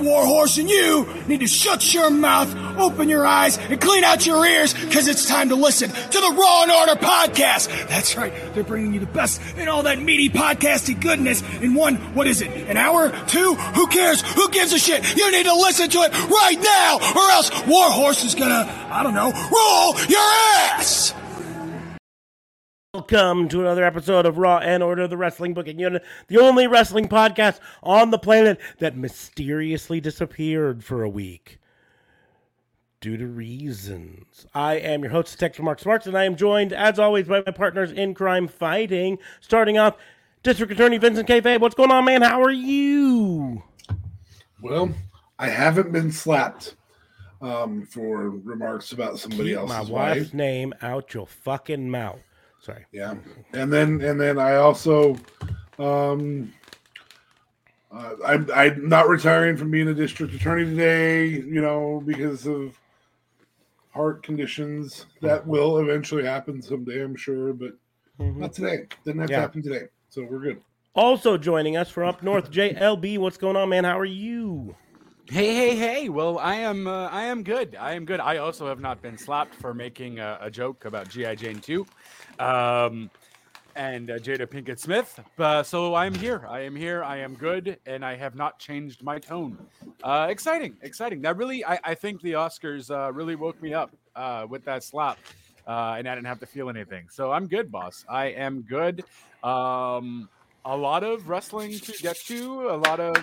Warhorse and you need to shut your mouth, open your eyes, and clean out your ears because it's time to listen to the Raw and Order podcast. That's right. They're bringing you the best in all that meaty podcasty goodness in one, what is it, an hour? Two? Who cares? Who gives a shit? You need to listen to it right now or else Warhorse is gonna, I don't know, roll your ass! Welcome to another episode of Raw and Order, the Wrestling Booking Unit, the only wrestling podcast on the planet that mysteriously disappeared for a week due to reasons. I am your host, Detective Mark Smarks, and I am joined, as always, by my partners in crime fighting. Starting off, District Attorney Vincent K. Faye. What's going on, man? How are you? Well, I haven't been slapped um, for remarks about somebody Keep else's my wife. wife's name out your fucking mouth. Sorry. Yeah, and then and then I also, um, uh, I'm I'm not retiring from being a district attorney today. You know, because of heart conditions that will eventually happen someday. I'm sure, but not today. Didn't have Yeah. to happen today, so we're good. Also joining us from up north, JLB. What's going on, man? How are you? Hey, hey, hey! Well, I am, uh, I am good. I am good. I also have not been slapped for making a, a joke about GI Jane two, um, and uh, Jada Pinkett Smith. Uh, so I am here. I am here. I am good, and I have not changed my tone. Uh, exciting, exciting. That really, I, I think the Oscars uh, really woke me up uh, with that slap, uh, and I didn't have to feel anything. So I'm good, boss. I am good. Um, a lot of wrestling to get to. A lot of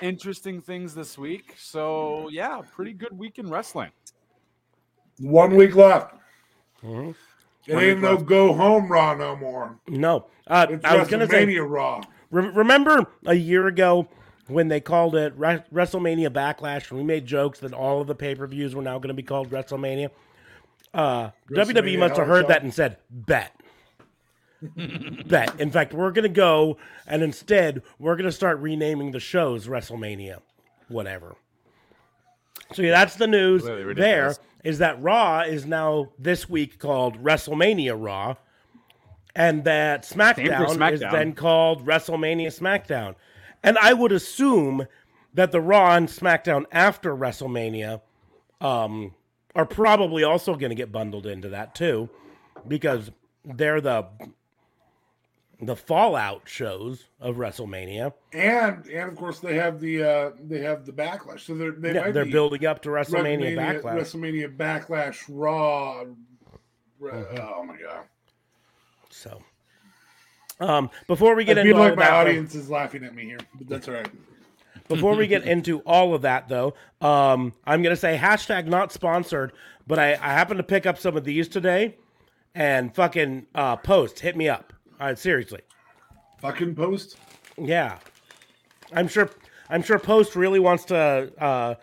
interesting things this week. So yeah, pretty good week in wrestling. One week left. Mhm. It ain't no go home raw no more. No, uh, It's I was gonna say. WrestleMania raw. Re- remember a year ago when they called it Re- WrestleMania Backlash, and we made jokes that all of the pay per views were now going to be called WrestleMania. Uh, WWE must have Hell in a heard that and said, "Bet." Bet. In fact, we're going to go and instead we're going to start renaming the shows WrestleMania, whatever. So yeah, that's the news. There that Raw is now this week called WrestleMania Raw, and that SmackDown, is then called WrestleMania SmackDown. And I would assume that the Raw and SmackDown after WrestleMania um, are probably also going to get bundled into that too, because they're the the Fallout shows of WrestleMania. and and of course they have the uh they have the backlash. So they're they Yeah, might they're be building up to WrestleMania, Backlash. Mm-hmm. WrestleMania backlash Raw. Ra- Oh my god! So, um, before we I get into feel all like of my that, though- audience is laughing at me here, but that's all right. Before we get into all of that, though, um, I'm going to say hashtag not sponsored, but I, I happened to pick up some of these today and fucking uh, post. Hit me up. All right, seriously. Fucking post. Yeah. I'm sure I'm sure Post really wants to uh,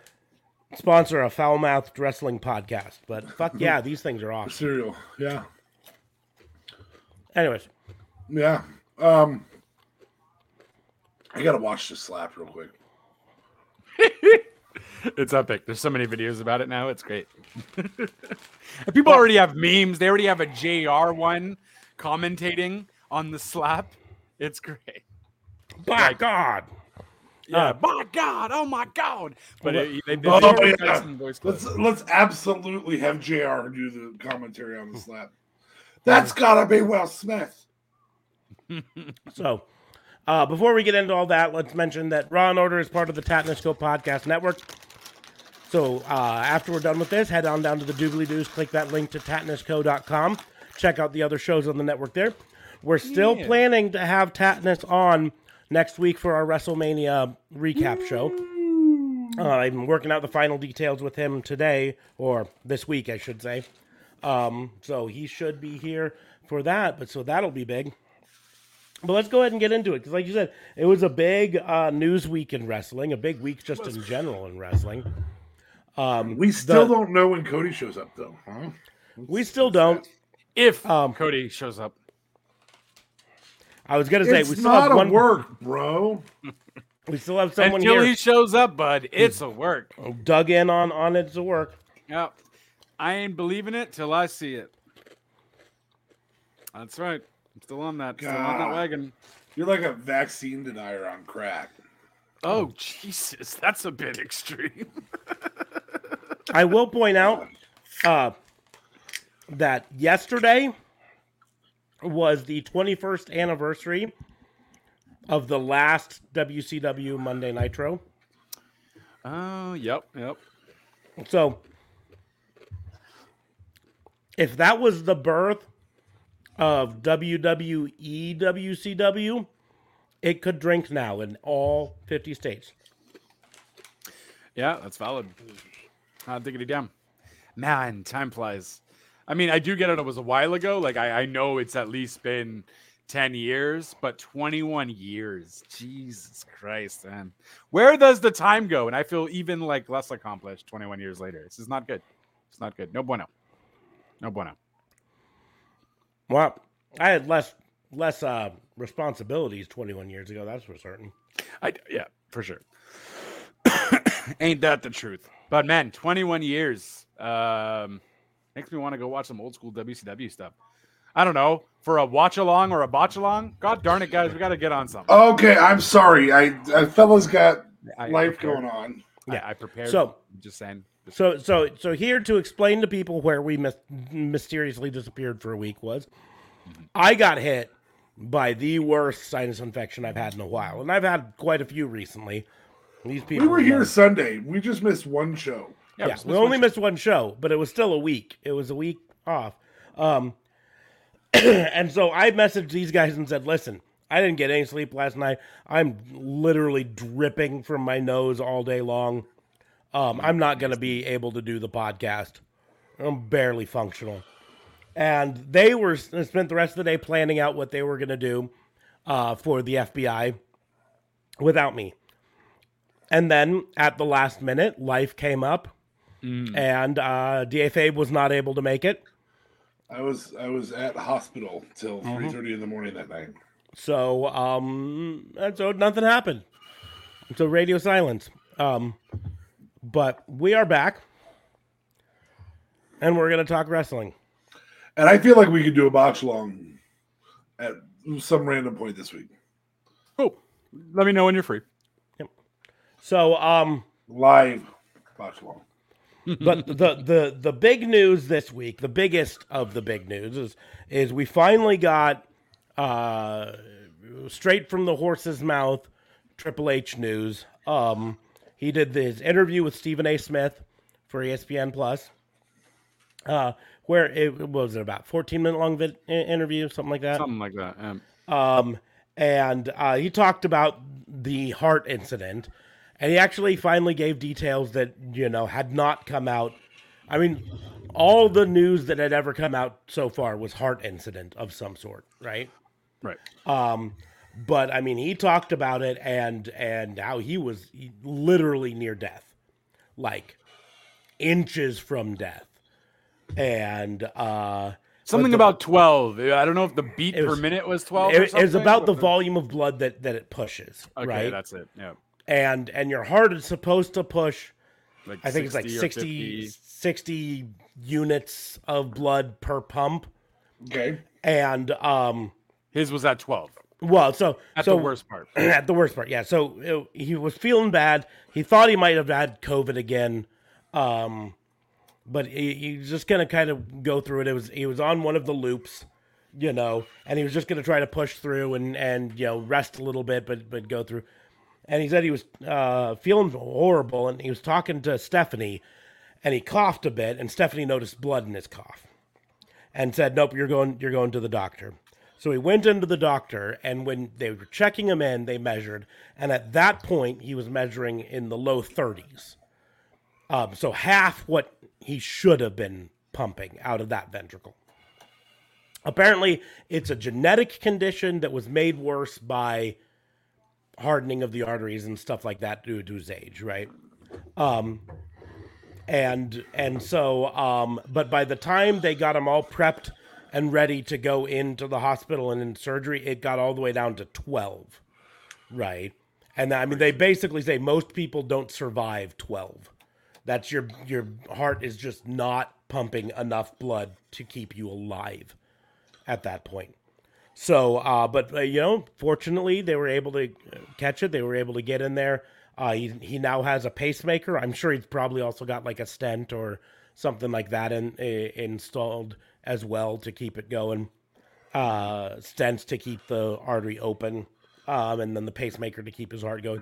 sponsor a foul mouthed wrestling podcast, but fuck yeah, these things are awesome. Cereal. Yeah. Anyways, Yeah. Um I gotta watch this slap real quick. It's epic. There's so many videos about it now. It's great. People already have memes. They already have a JR one commentating on the slap. It's great. by God. Yeah. my God. Oh my God. But it, they, they, Oh, they always yeah. voice Let's let's absolutely have JR do the commentary on the slap. That's gotta be Will Smith. So, uh, before we get into all that, let's mention that Raw and Order is part of the Tatnisco Podcast Network. So, uh, after we're done with this, head on down to the Doobly Doos, click that link to tatnisco.com. Check out the other shows on the network there. We're still Yeah. planning to have Tatnis on next week for our WrestleMania recap show. Uh, I'm working out the final details with him today, or this week, I should say. Um, so he should be here for that, but so that'll be big. But let's go ahead and get into it because, like you said, it was a big uh, news week in wrestling, a big week just in general in wrestling. Um, We still the- don't know when Cody shows up though, huh? We still don't. If Um, Cody shows up. I was gonna say It's we still not have a one. work, bro. We still have someone Until here he shows up, bud, it's a work. dug in on on it to work. Yep. I ain't believing it till I see it. That's right. I'm still on that. Still on that wagon. You're like a vaccine denier on crack. Oh Jesus, that's a bit extreme. I will point out uh, that yesterday was the 21st anniversary of the last WCW Monday Nitro. Oh, yep, yep. So, if that was the birth of WWE WCW, it could drink now in all 50 states. Yeah, that's valid. I'll diggity down. Man, time flies. I mean, I do get it. It was a while ago. Like, I, I know it's at least been 10 years, but 21 years. Jesus Christ, man. Where does the time go? And I feel even like less accomplished 21 years later. This is not good. It's not good. No bueno. No bueno. Well, I had less less uh, responsibilities 21 years ago. That's for certain. I yeah, for sure. Ain't that the truth? But man, 21 years um, makes me want to go watch some old school WCW stuff. I don't know for a watch along or a botch along. God darn it, guys, we got to get on something. Okay, I'm sorry. I, I fella's got I- I life prepared- going on. Yeah, I prepared. So- I'm just saying. Just- So, so, so here to explain to people where we mis- mysteriously disappeared for a week was, mm-hmm. I got hit by the worst sinus infection I've had in a while, and I've had quite a few recently. These people We were know. here Sunday. We just missed one show. Yeah, yeah, we only missed one show, but it was still a week. It was a week off. Um, and so I messaged these guys and said, listen, I didn't get any sleep last night. I'm literally dripping from my nose all day long. Um, I'm not going to be able to do the podcast. I'm barely functional. And they were spent the rest of the day planning out what they were going to do uh, for the FBI without me. And then at the last minute, life came up, and uh, DFA was not able to make it. I was I was at hospital till Mm-hmm. three thirty in the morning that night. So, um, and so nothing happened. So radio silence. Um, but we are back, and we're gonna talk wrestling. And I feel like we could do a botch long at some random point this week. Cool. Let me know when you're free. Yep. So, um, Live botch long. But the the the big news this week, the biggest of the big news is is we finally got uh straight from the horse's mouth Triple H news. Um he did his interview with Stephen A. Smith for ESPN Plus. Uh where it was it about 14 minute long vid- interview something like that. Something like that. Um, and uh, he talked about the heart incident, and he actually finally gave details that you know had not come out. I mean, all the news that had ever come out so far was heart incident of some sort, right? right. Um, but I mean, he talked about it and and how he was literally near death, like inches from death, and uh, Something the- about 12. I don't know if the beat It per minute was 12. it, or it was about the volume of blood that that it pushes, Okay, right? that's it. Yeah. And and your heart is supposed to push Like i think it's like 60 60 50. 60 units of blood per pump Okay. and um His was at 12. well so At so the worst part. at the worst part yeah so it- he was feeling bad he thought he might have had covid again um but he, he was just gonna kind of go through it it was he was on one of the loops you know and he was just gonna try to push through and and you know rest a little bit but but go through and he said he was uh, feeling horrible and he was talking to stephanie and he coughed a bit and stephanie noticed blood in his cough and said nope you're going you're going to the doctor. So he went into the doctor and when they were checking him in they measured and at that point he was measuring in the low 30s um, so half what he should have been pumping out of that ventricle. Apparently it's a genetic condition that was made worse by hardening of the arteries and stuff like that due to his age, right? Um, and and so um but by the time they got him all prepped and ready to go into the hospital and in surgery it got all the way down to 12 right? And i mean they basically say most people don't survive 12 that's your your heart is just not pumping enough blood to keep you alive at that point so uh but uh, you know fortunately they were able to catch it they were able to get in there uh, he he now has a pacemaker. I'm sure he's probably also got like a stent or something like that in, i installed as well to keep it going. Uh, stents to keep the artery open, um, and then the pacemaker to keep his heart going.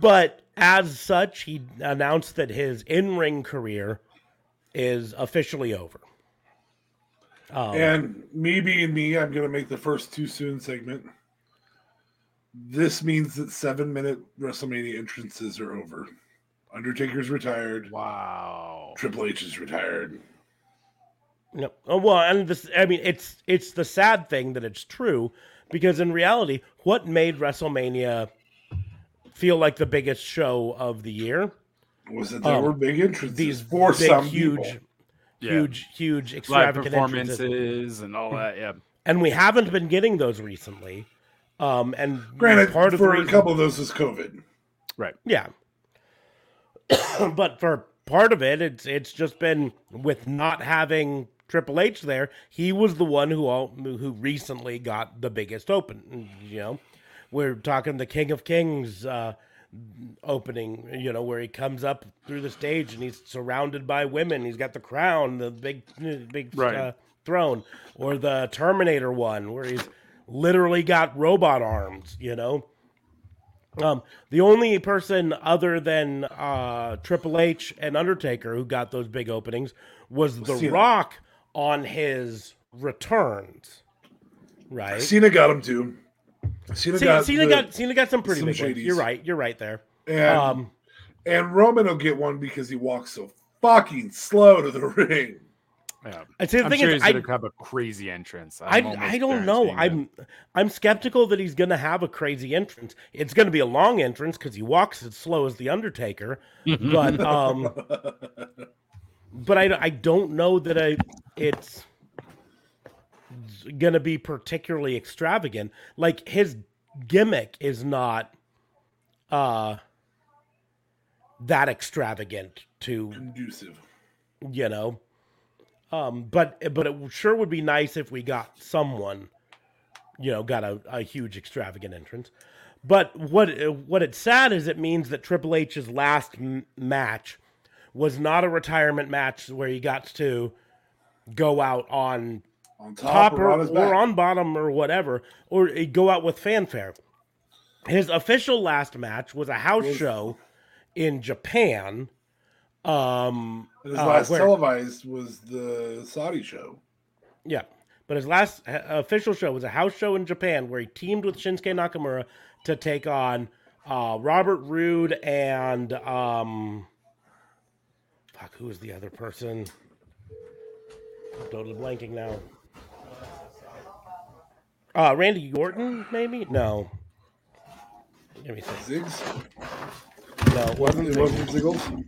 But as such, he announced that his in ring career is officially over. And me being me, I'm going to make the first too soon segment. This means that seven minute WrestleMania entrances are over. Undertaker's retired. Wow. Triple H is retired. No, oh, well, and this, I mean, it's it's the sad thing that it's true because in reality, what made WrestleMania feel like the biggest show of the year? Was that there Um, were big entrances These for big, some huge, people. Yeah. huge, huge Live extravagant entrances. performances and all that. Yeah. and we haven't been getting those recently. Um, and Granted, part of for the a couple of those is COVID. Right. yeah. but for part of it, it's it's just been with not having Triple H there. He was the one who all who recently got the biggest open. You know, we're talking the King of Kings uh, opening. You know, where he comes up through the stage and he's surrounded by women. He's got the crown, the big big Right. uh, throne, or the Terminator one where he's literally got robot arms. You know. Um, the only person other than uh, Triple H and Undertaker who got those big openings was The Cena. Rock on his returns, right? Cena got him too. Cena, Cena, got, Cena the- got Cena got some pretty some big ones. You're right. You're right there. and, Um, and Roman will get one because he walks so fucking slow to the ring. Yeah. and see, the I'm thing sure is, he's gonna have a crazy entrance. I, I'm almost I don't know. I'm I'm skeptical that he's going to have a crazy entrance. It's going to be a long entrance because he walks as slow as the Undertaker. but um, but I, I don't know that I it's going to be particularly extravagant. Like his gimmick is not uh that extravagant to Conducive. you know. Um, but but it sure would be nice if we got someone, you know, got a, a huge extravagant entrance. But what what it's sad is it means that Triple H's last m- match was not a retirement match where he got to go out on On top, top or on or on bottom or whatever, or go out with fanfare. His official last match was a house show in Japan. Um, his uh, last where- televised was the Saudi show. yeah, but his last uh, official show was a house show in Japan where he teamed with Shinsuke Nakamura to take on uh, Robert Roode and um, fuck, who was the other person? I'm totally blanking now. Uh, Randy Orton, maybe? No. Let me. Ziggs. No, it wasn't. It wasn't Ziggles.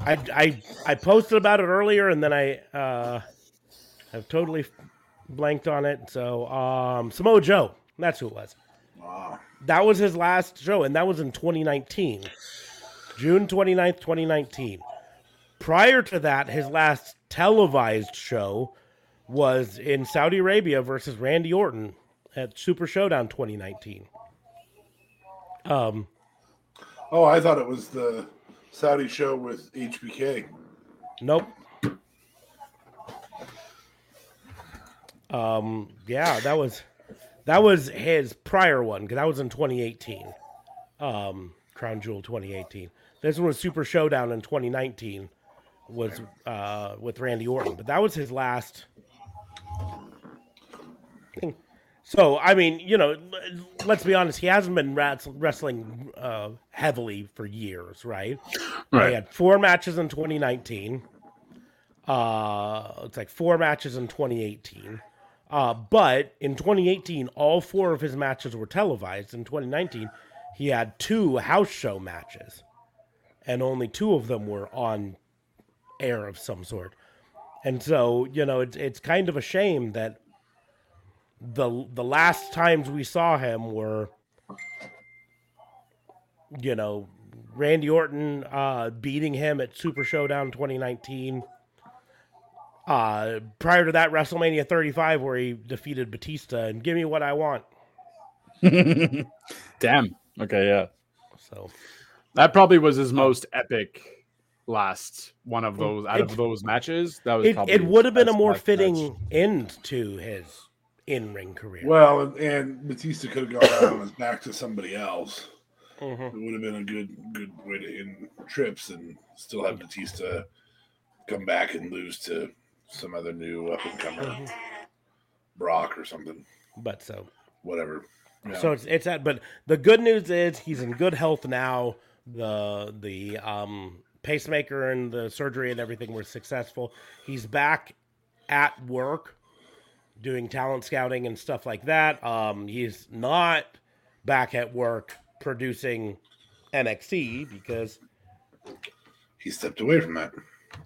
I, I I posted about it earlier and then I uh have totally blanked on it. So um Samoa Joe, that's who it was. Ah, That was his last show and that was in 2019. June 29th, 2019. Prior to that, his last televised show was in Saudi Arabia versus Randy Orton at Super Showdown 2019. Um Oh, I thought it was the Saudi show with HBK. Nope. Um. Yeah, that was that was his prior one because that was in 2018. Um, Crown Jewel 2018. This one was Super Showdown in 2019. Was uh with Randy Orton, but that was his last. thing. So I mean, you know, let's be honest. He hasn't been wrest- wrestling uh, heavily for years, right? Right. He had four matches in 2019. Uh, it's like four matches in 2018. Uh, but in 2018, all four of his matches were televised. In 2019, he had two house show matches, and only two of them were on air of some sort. And so, you know, it's it's kind of a shame that the the last times we saw him were you know, Randy Orton uh, beating him at Super Showdown 2019. Uh, prior to that, WrestleMania 35, where he defeated Batista and give me what I want. Damn. Okay, yeah. So That probably was his most epic last one of those out It- of those matches. That was it, probably it would have been a more fitting match. end to his in ring career. Well, and, and Batista could have gone on his back to somebody else. Mhm. It would have been a good good way to end trips and still have Batista come back and lose to some other new up and comer, Mhm. Brock or something, But so whatever. Yeah. So it's it's that. But the good news is he's in good health now. The the um, pacemaker and the surgery and everything were successful. He's back at work, doing talent scouting and stuff like that. Um, he's not back at work producing NXT because he stepped away from that.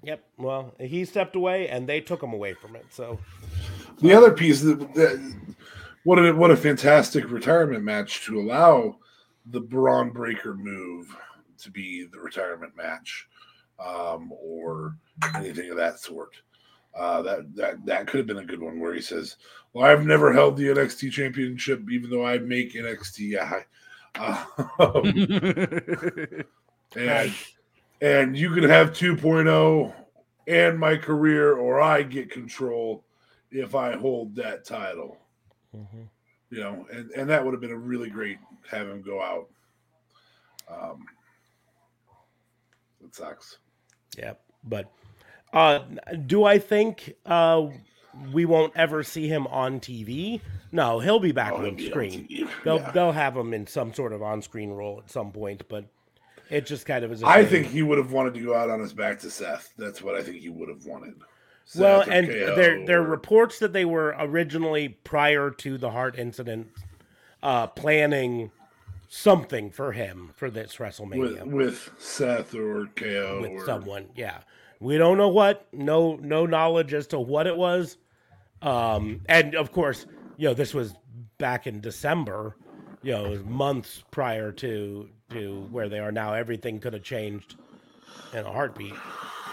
yep, well he stepped away and they took him away from it. So The other piece that, that what a what a fantastic retirement match to allow the Braun Breaker move to be the retirement match, um, or anything of that sort. Uh, that that that could have been a good one where he says, "Well, I've never held the NXT championship, even though I make NXT high." Um, and and you can have 2.0 and my career, or I get control if I hold that title. You know, and and that would have been a really great have him go out. Um, it sucks. Yeah, But uh, do I think uh, we won't ever see him on TV? No, he'll be back Oh, on be on screen. TV, They'll yeah. they'll have him in some sort of on-screen role at some point, but it just kind of is. a I think he would have wanted to go out on his back to Seth. That's what I think he would have wanted. Seth well, and KO there there are reports that they were originally prior to the heart incident uh, planning something for him for this WrestleMania with, with Seth or KO with or someone. Yeah, we don't know what. No, no knowledge as to what it was. Um, and of course, you know, this was back in December. You know, it was months prior to to where they are now. Everything could have changed in a heartbeat.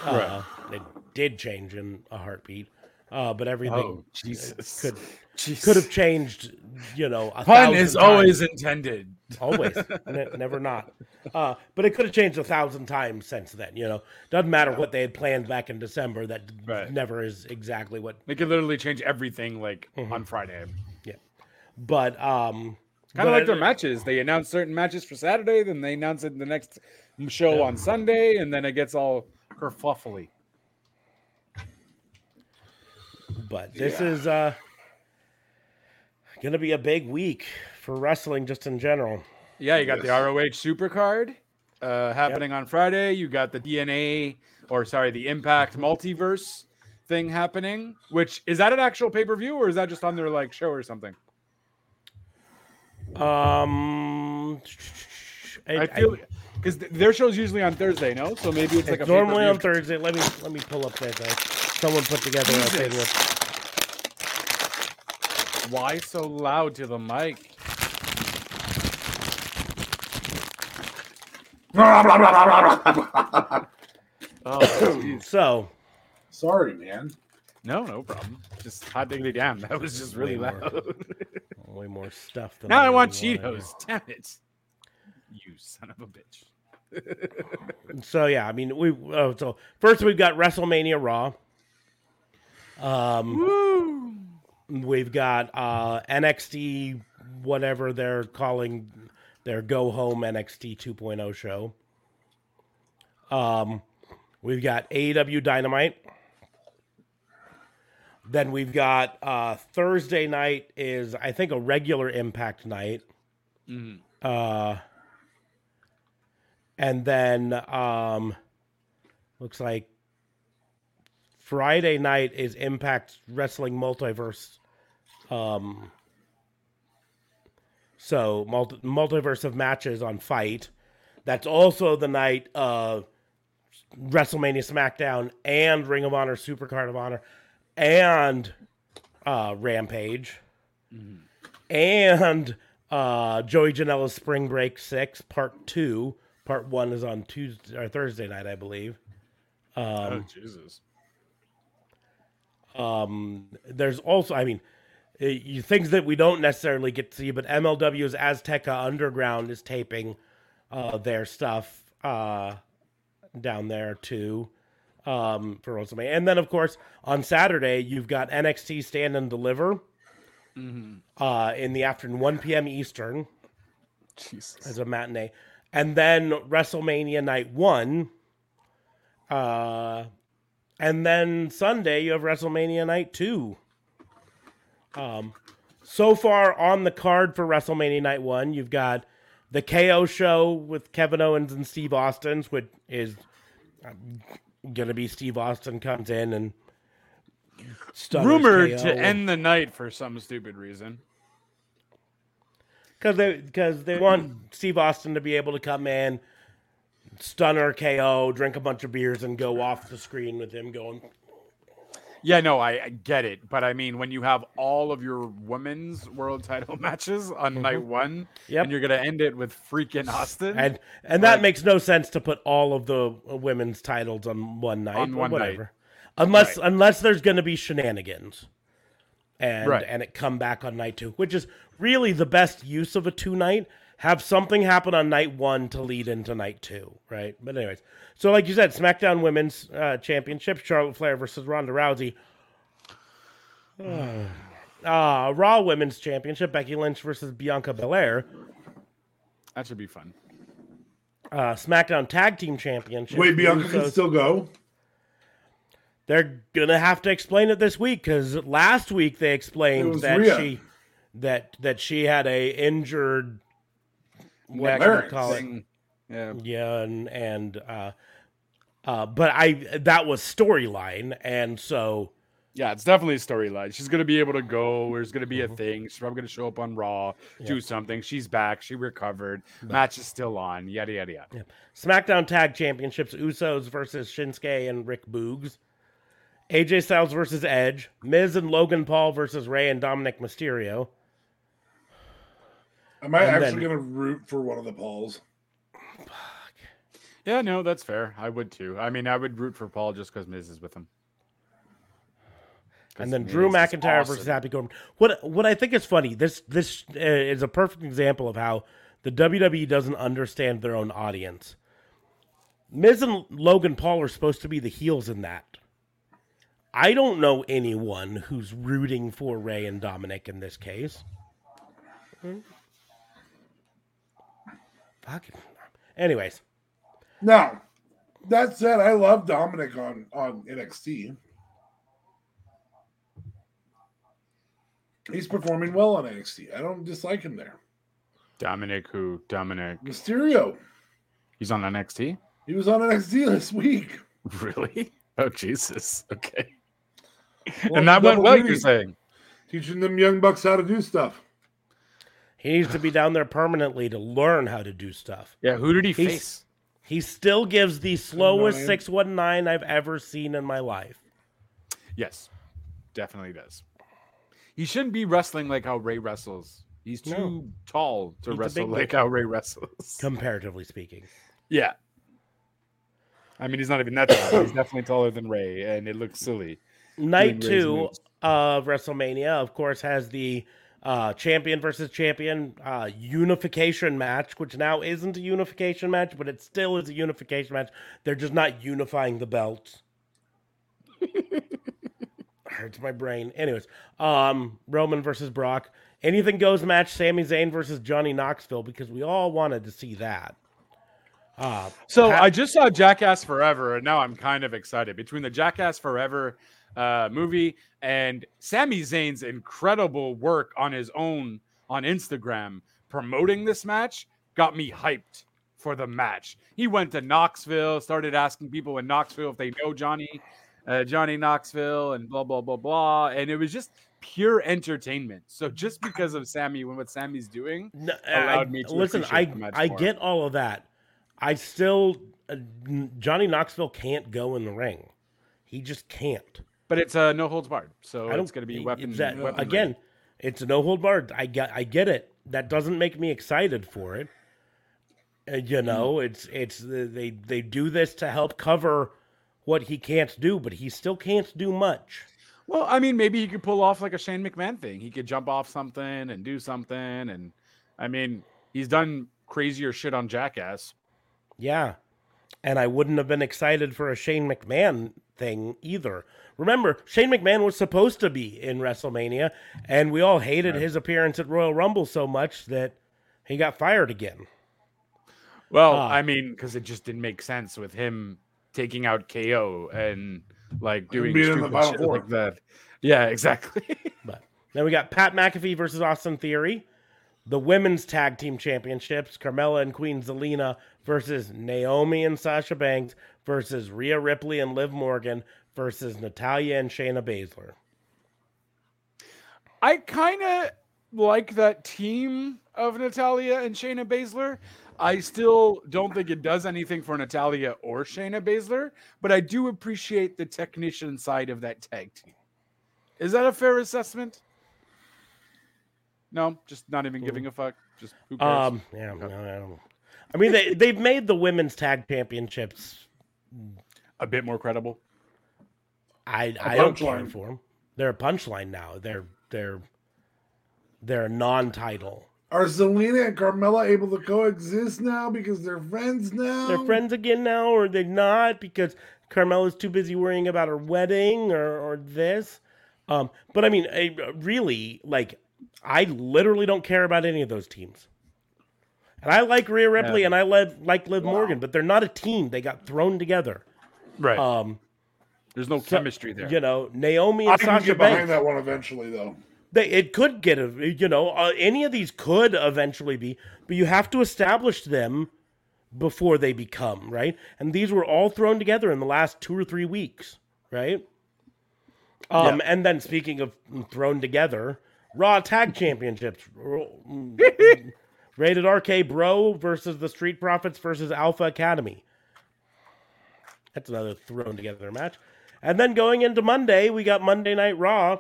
Uh, It did change in a heartbeat, uh, but everything Oh, Jesus. could Jeez. could have changed. You know, a Pun thousand is times. always intended. always ne- never not uh, but it could have changed a thousand times since then you know doesn't matter what they had planned back in december that Right. never is exactly what They could literally change everything like Mm-hmm. on Friday. Yeah, but um Kind of like I- their matches. They announce certain matches for Saturday, then they announce it in the next show on Sunday, and then it gets all kerfuffly. but this Yeah. is uh gonna be a big week for wrestling just in general Yeah, you got the ROH Supercard uh, happening on Friday. You got the DNA, or sorry, the Impact Multiverse thing happening. Which is that an actual pay per view, or is that just on their like show or something? um I, I feel because their show's usually on Thursday, no? So maybe it's like it's a normally on pay-per-view. thursday let me let me pull up that uh, someone put together a thing with Why so loud to the mic? Oh, so Sorry, man. no, no problem. Just hot diggity damn. That was just really Way more. loud. way more stuff than now I really want wanted. Cheetos. Damn it. You son of a bitch. So yeah, I mean, we oh, so first we've got WrestleMania Raw. Um, we've got uh, NXT, whatever they're calling their Go Home NXT 2.0 show. Um, we've got AEW Dynamite. Then we've got uh, Thursday night is I think a regular Impact night. Mhm. Uh, and then um, looks like Friday night is Impact Wrestling Multiverse. Um, so multi- multiverse of matches on Fight. That's also the night uh, WrestleMania SmackDown and Ring of Honor Supercard of Honor and uh, Rampage and uh, Joey Janela's Spring Break Six Part Two. Part One is on Tuesday or Thursday night, I believe. oh Jesus. Um, there's also, I mean, uh, you, things that we don't necessarily get to see, but MLW's Azteca Underground is taping uh, their stuff uh, down there too um, for WrestleMania. And then, of course, on Saturday, you've got NXT Stand and Deliver uh, in the afternoon, 1 p.m. Eastern Jesus. as a matinee. And then WrestleMania Night 1. Uh, and then Sunday, you have WrestleMania Night 2. Um, so far on the card for WrestleMania Night 1, you've got the KO show with Kevin Owens and Steve Austin's, which is going to be Steve Austin comes in and Rumored to end the night for some stupid reason. because they because they want Steve Austin to be able to come in, stunner KO, drink a bunch of beers, and go off the screen with him going. Yeah, no, I, I get it, but I mean, when you have all of your women's world title matches on night one, Mm-hmm. Yep. and you're gonna end it with freaking Austin, And and that makes no sense to put all of the women's titles on one night. On one night. whatever. Unless Right. unless there's going to be shenanigans, and Right. and it come back on night two, which is really the best use of a two night. Have something happen on night one to lead into night two, right? But anyways, so like you said, SmackDown Women's uh, Championship: Charlotte Flair versus Ronda Rousey. Uh, Raw Women's Championship: Becky Lynch versus Bianca Belair. that should be fun. Uh, SmackDown Tag Team Championship. Wait, Bianca can Usos- still go. They're gonna have to explain it this week because last week they explained that Rhea. she that that she had a injured what you call it? Yeah, Yeah, and and uh, uh, but I that was storyline, and so yeah, it's definitely a storyline. She's gonna be able to go. There's gonna be Mm-hmm. a thing. She's probably gonna show up on Raw, do something. She's back. She recovered. Match is still on. Yada yada yada. SmackDown Tag Championships: Usos versus Shinsuke and Rick Boogs, AJ Styles versus Edge, Miz and Logan Paul versus Rey and Dominic Mysterio. Am I And actually then- going to root for one of the Pauls? Yeah, no, that's fair. I would too. I mean, I would root for Paul just because Miz is with him. and then Drew Miz is McIntyre awesome. versus Happy Corbin. What what I think is funny. This this uh, is a perfect example of how the WWE doesn't understand their own audience. Miz and Logan Paul are supposed to be the heels in that. I don't know anyone who's rooting for Rey and Dominic in this case. Hmm. Fuck. Anyways, Now, that said, I love Dominic on on NXT. He's performing well on NXT. I don't dislike him there. Dominic, who Dominic? Mysterio, He's on NXT. he was on NXT this week. Really? Oh Jesus. Okay. Well, and that went double well. You're saying? teaching them young bucks how to do stuff. He needs to be down there permanently to learn how to do stuff. Yeah. Who did he He's- face? He still gives the slowest Nine. 619 I've ever seen in my life. Yes, definitely does. He shouldn't be wrestling like how Rey wrestles. He's too No. tall to He's wrestle like guy. how Rey wrestles. comparatively speaking. Yeah. I mean, he's not even that tall. He's definitely taller than Rey, and it looks silly. Night two of WrestleMania, of course, has the uh, champion versus champion uh, unification match, which now isn't a unification match, but it still is a unification match. They're just not unifying the belts. Hurts my brain. Anyways, um, Roman versus Brock. Anything goes match. Sami Zayn versus Johnny Knoxville because we all wanted to see that. Uh, So Pat- I just saw Jackass Forever, and now I'm kind of excited. Between the Jackass Forever uh, movie and Sami Zayn's incredible work on his own on Instagram promoting this match, got me hyped for the match. He went to Knoxville, started asking people in Knoxville if they know Johnny, uh, Johnny Knoxville, and blah blah blah blah, and it was just pure entertainment. So just because of Sammy and what Sammy's doing, No, allowed I- me to listen. I the match I more. get all of that. I still uh, Johnny Knoxville can't go in the ring. He just can't. But it's a uh, no holds barred, so it's going to be weapon. that, weaponry. again. It's a no hold barred. I get I get it. That doesn't make me excited for it. Uh, you Hmm. know, it's it's they they do this to help cover what he can't do, but he still can't do much. Well, I mean, maybe he could pull off like a Shane McMahon thing. He could jump off something and do something, and I mean, he's done crazier shit on Jackass. Yeah. And I wouldn't have been excited for a Shane McMahon thing either. Remember, Shane McMahon was supposed to be in WrestleMania, and we all hated his appearance at Royal Rumble so much that he got fired again. Well, Ah. I mean, because it just didn't make sense with him taking out KO and like doing being in the stupid shit Four. like that. Yeah, exactly. But then we got Pat McAfee versus Austin Theory. The women's tag team championships, Carmella and Queen Zelina versus Naomi and Sasha Banks versus Rhea Ripley and Liv Morgan versus Natalya and Shayna Baszler. I kind of like that team of Natalya and Shayna Baszler. I still don't think it does anything for Natalya or Shayna Baszler, but I do appreciate the technician side of that tag team. Is that a fair assessment? No, just not even giving a fuck. Just who cares? Um, yeah, no, I don't. I mean, they they've made the women's tag championships. a bit more credible. I I don't care for them. They're a punchline now. They're they're they're a non-title. Are Zelina and Carmella able to coexist now because they're friends now? They're friends again now, or they're not because Carmella's too busy worrying about her wedding or or this. Um, but I mean, I, really, like, I literally don't care about any of those teams. And I like Rhea Ripley Yeah. and I led, like Liv Morgan, but they're not a team. They got thrown together. Right. Um, There's no chemistry there. you know, Naomi I and can Sasha get behind Banks. that one eventually, though. They, it could get a, you know, uh, any of these could eventually be, but you have to establish them before they become, right? And these were all thrown together in the last two or three weeks, right? Um, and then speaking of thrown together, Raw Tag Championships, rated RK Bro versus the Street Profits versus Alpha Academy. That's another thrown together match. And then going into Monday, we got Monday Night Raw.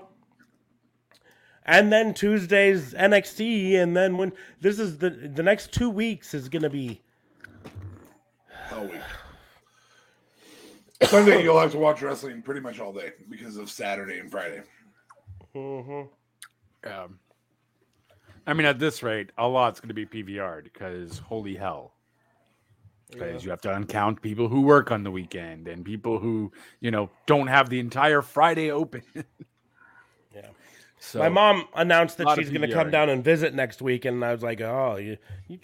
And then Tuesday's NXT, and then when this is the the next two weeks is gonna be All week. Sunday, you'll have to watch wrestling pretty much all day because of Saturday and Friday. Um, I mean, at this rate, a lot's going to be PVR'd because holy hell. Because you have to uncount people who work on the weekend and people who, you know, don't have the entire Friday open. Yeah. So My mom announced that she's going to come down and visit next week, and I was like, "Oh, you, you,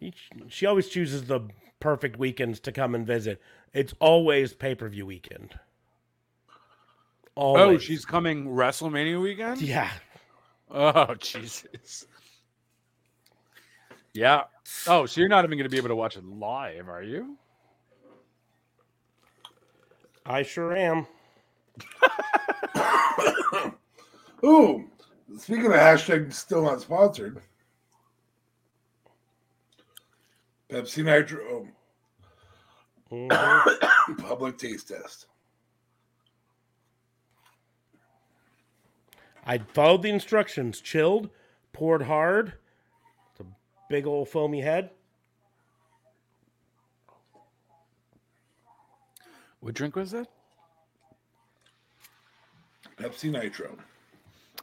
you, she always chooses the perfect weekends to come and visit. It's always pay per view weekend. Oh, she's coming WrestleMania weekend? yeah. Oh, Jesus. Yeah. Oh, so you're not even going to be able to watch it live, are you? I sure am. Ooh, speaking of hashtag still not sponsored, Pepsi Nitro Mhm. public taste test. I followed the instructions. Chilled, poured hard. It's a big old foamy head. What drink was that? Pepsi Nitro.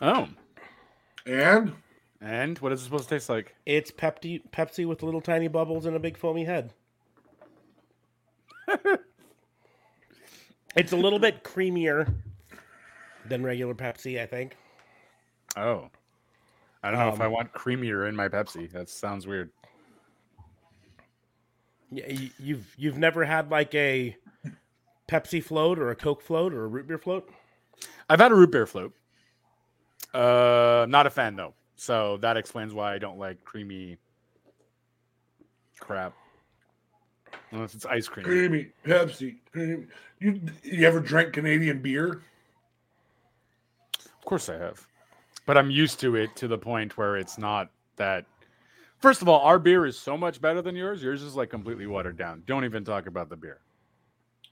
Oh. And And what is it supposed to taste like? It's Pepsi, Pepsi with little tiny bubbles and a big foamy head. it's a little bit creamier than regular Pepsi, I think. Oh. I don't know if I Um, want creamier in my Pepsi. That sounds weird. Yeah, you've you've never had like a Pepsi float or a Coke float or a root beer float. I've had a root beer float. Uh, not a fan though. So that explains why I don't like creamy crap. Unless it's ice cream. creamy Pepsi. Creamy. You you ever drank Canadian beer? Of course I have. But I'm used to it to the point where it's not that First of all, our beer is so much better than yours. Yours is like completely watered down. Don't even talk about the beer.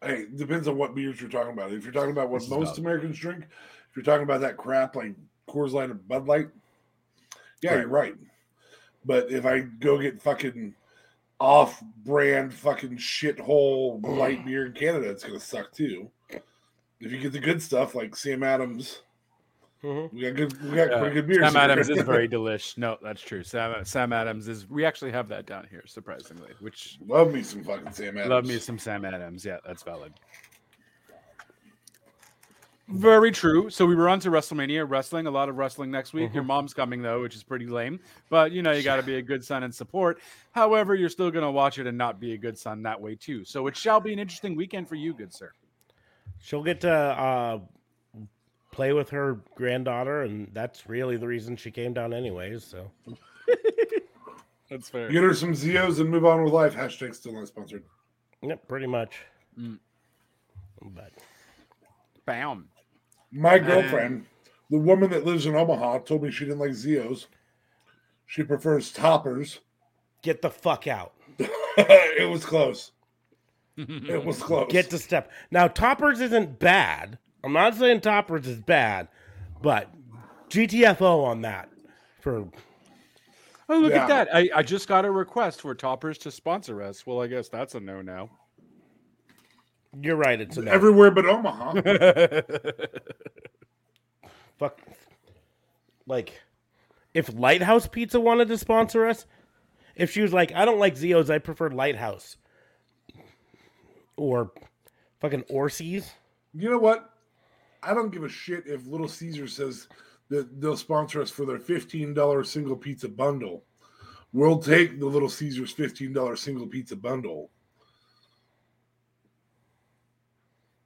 Hey, depends on what beers you're talking about. If you're talking about what This most. Americans drink, if you're talking about that crap like Coors Light or Bud Light, yeah, Right. you're right. But if I go get fucking off-brand fucking shithole light beer in Canada, it's gonna suck too. If you get the good stuff like Sam Adams, Mhm. we got good, we got Yeah. pretty good beers. Sam here. Adams is very delish. No, that's true. Sam Sam Adams is. We actually have that down here, surprisingly. Which love me some fucking Sam Adams. love me some Sam Adams. Yeah, that's valid. Very true. So we were on to WrestleMania, wrestling, a lot of wrestling next week. Your mom's coming though, which is pretty lame. But you know, you got to be a good son and support. However, you're still going to watch it and not be a good son that way too. So it shall be an interesting weekend for you, good sir. She'll get to uh, play with her granddaughter, and that's really the reason she came down, anyways. So That's fair. Get her some Zio's and move on with life. Hashtag still not sponsored. Yep, pretty much. Mm. But Bam. My girlfriend, the woman that lives in Omaha, told me she didn't like Zio's. She prefers toppers. get the fuck out. it was close. It was close. Get to step. Now, toppers isn't bad. I'm not saying toppers is bad, but GTFO on that for Oh, look Yeah. at that. I, I just got a request for Toppers to sponsor us. Well, I guess that's a no now. you're right. It's a no. everywhere but Omaha. fuck. Like, if Lighthouse Pizza wanted to sponsor us, if she was like, I don't like Zio's, I prefer Lighthouse, or fucking Orsi's. you know what? I don't give a shit if Little Caesar says that they'll sponsor us for their $15 single pizza bundle. We'll take the Little Caesars $15 single pizza bundle.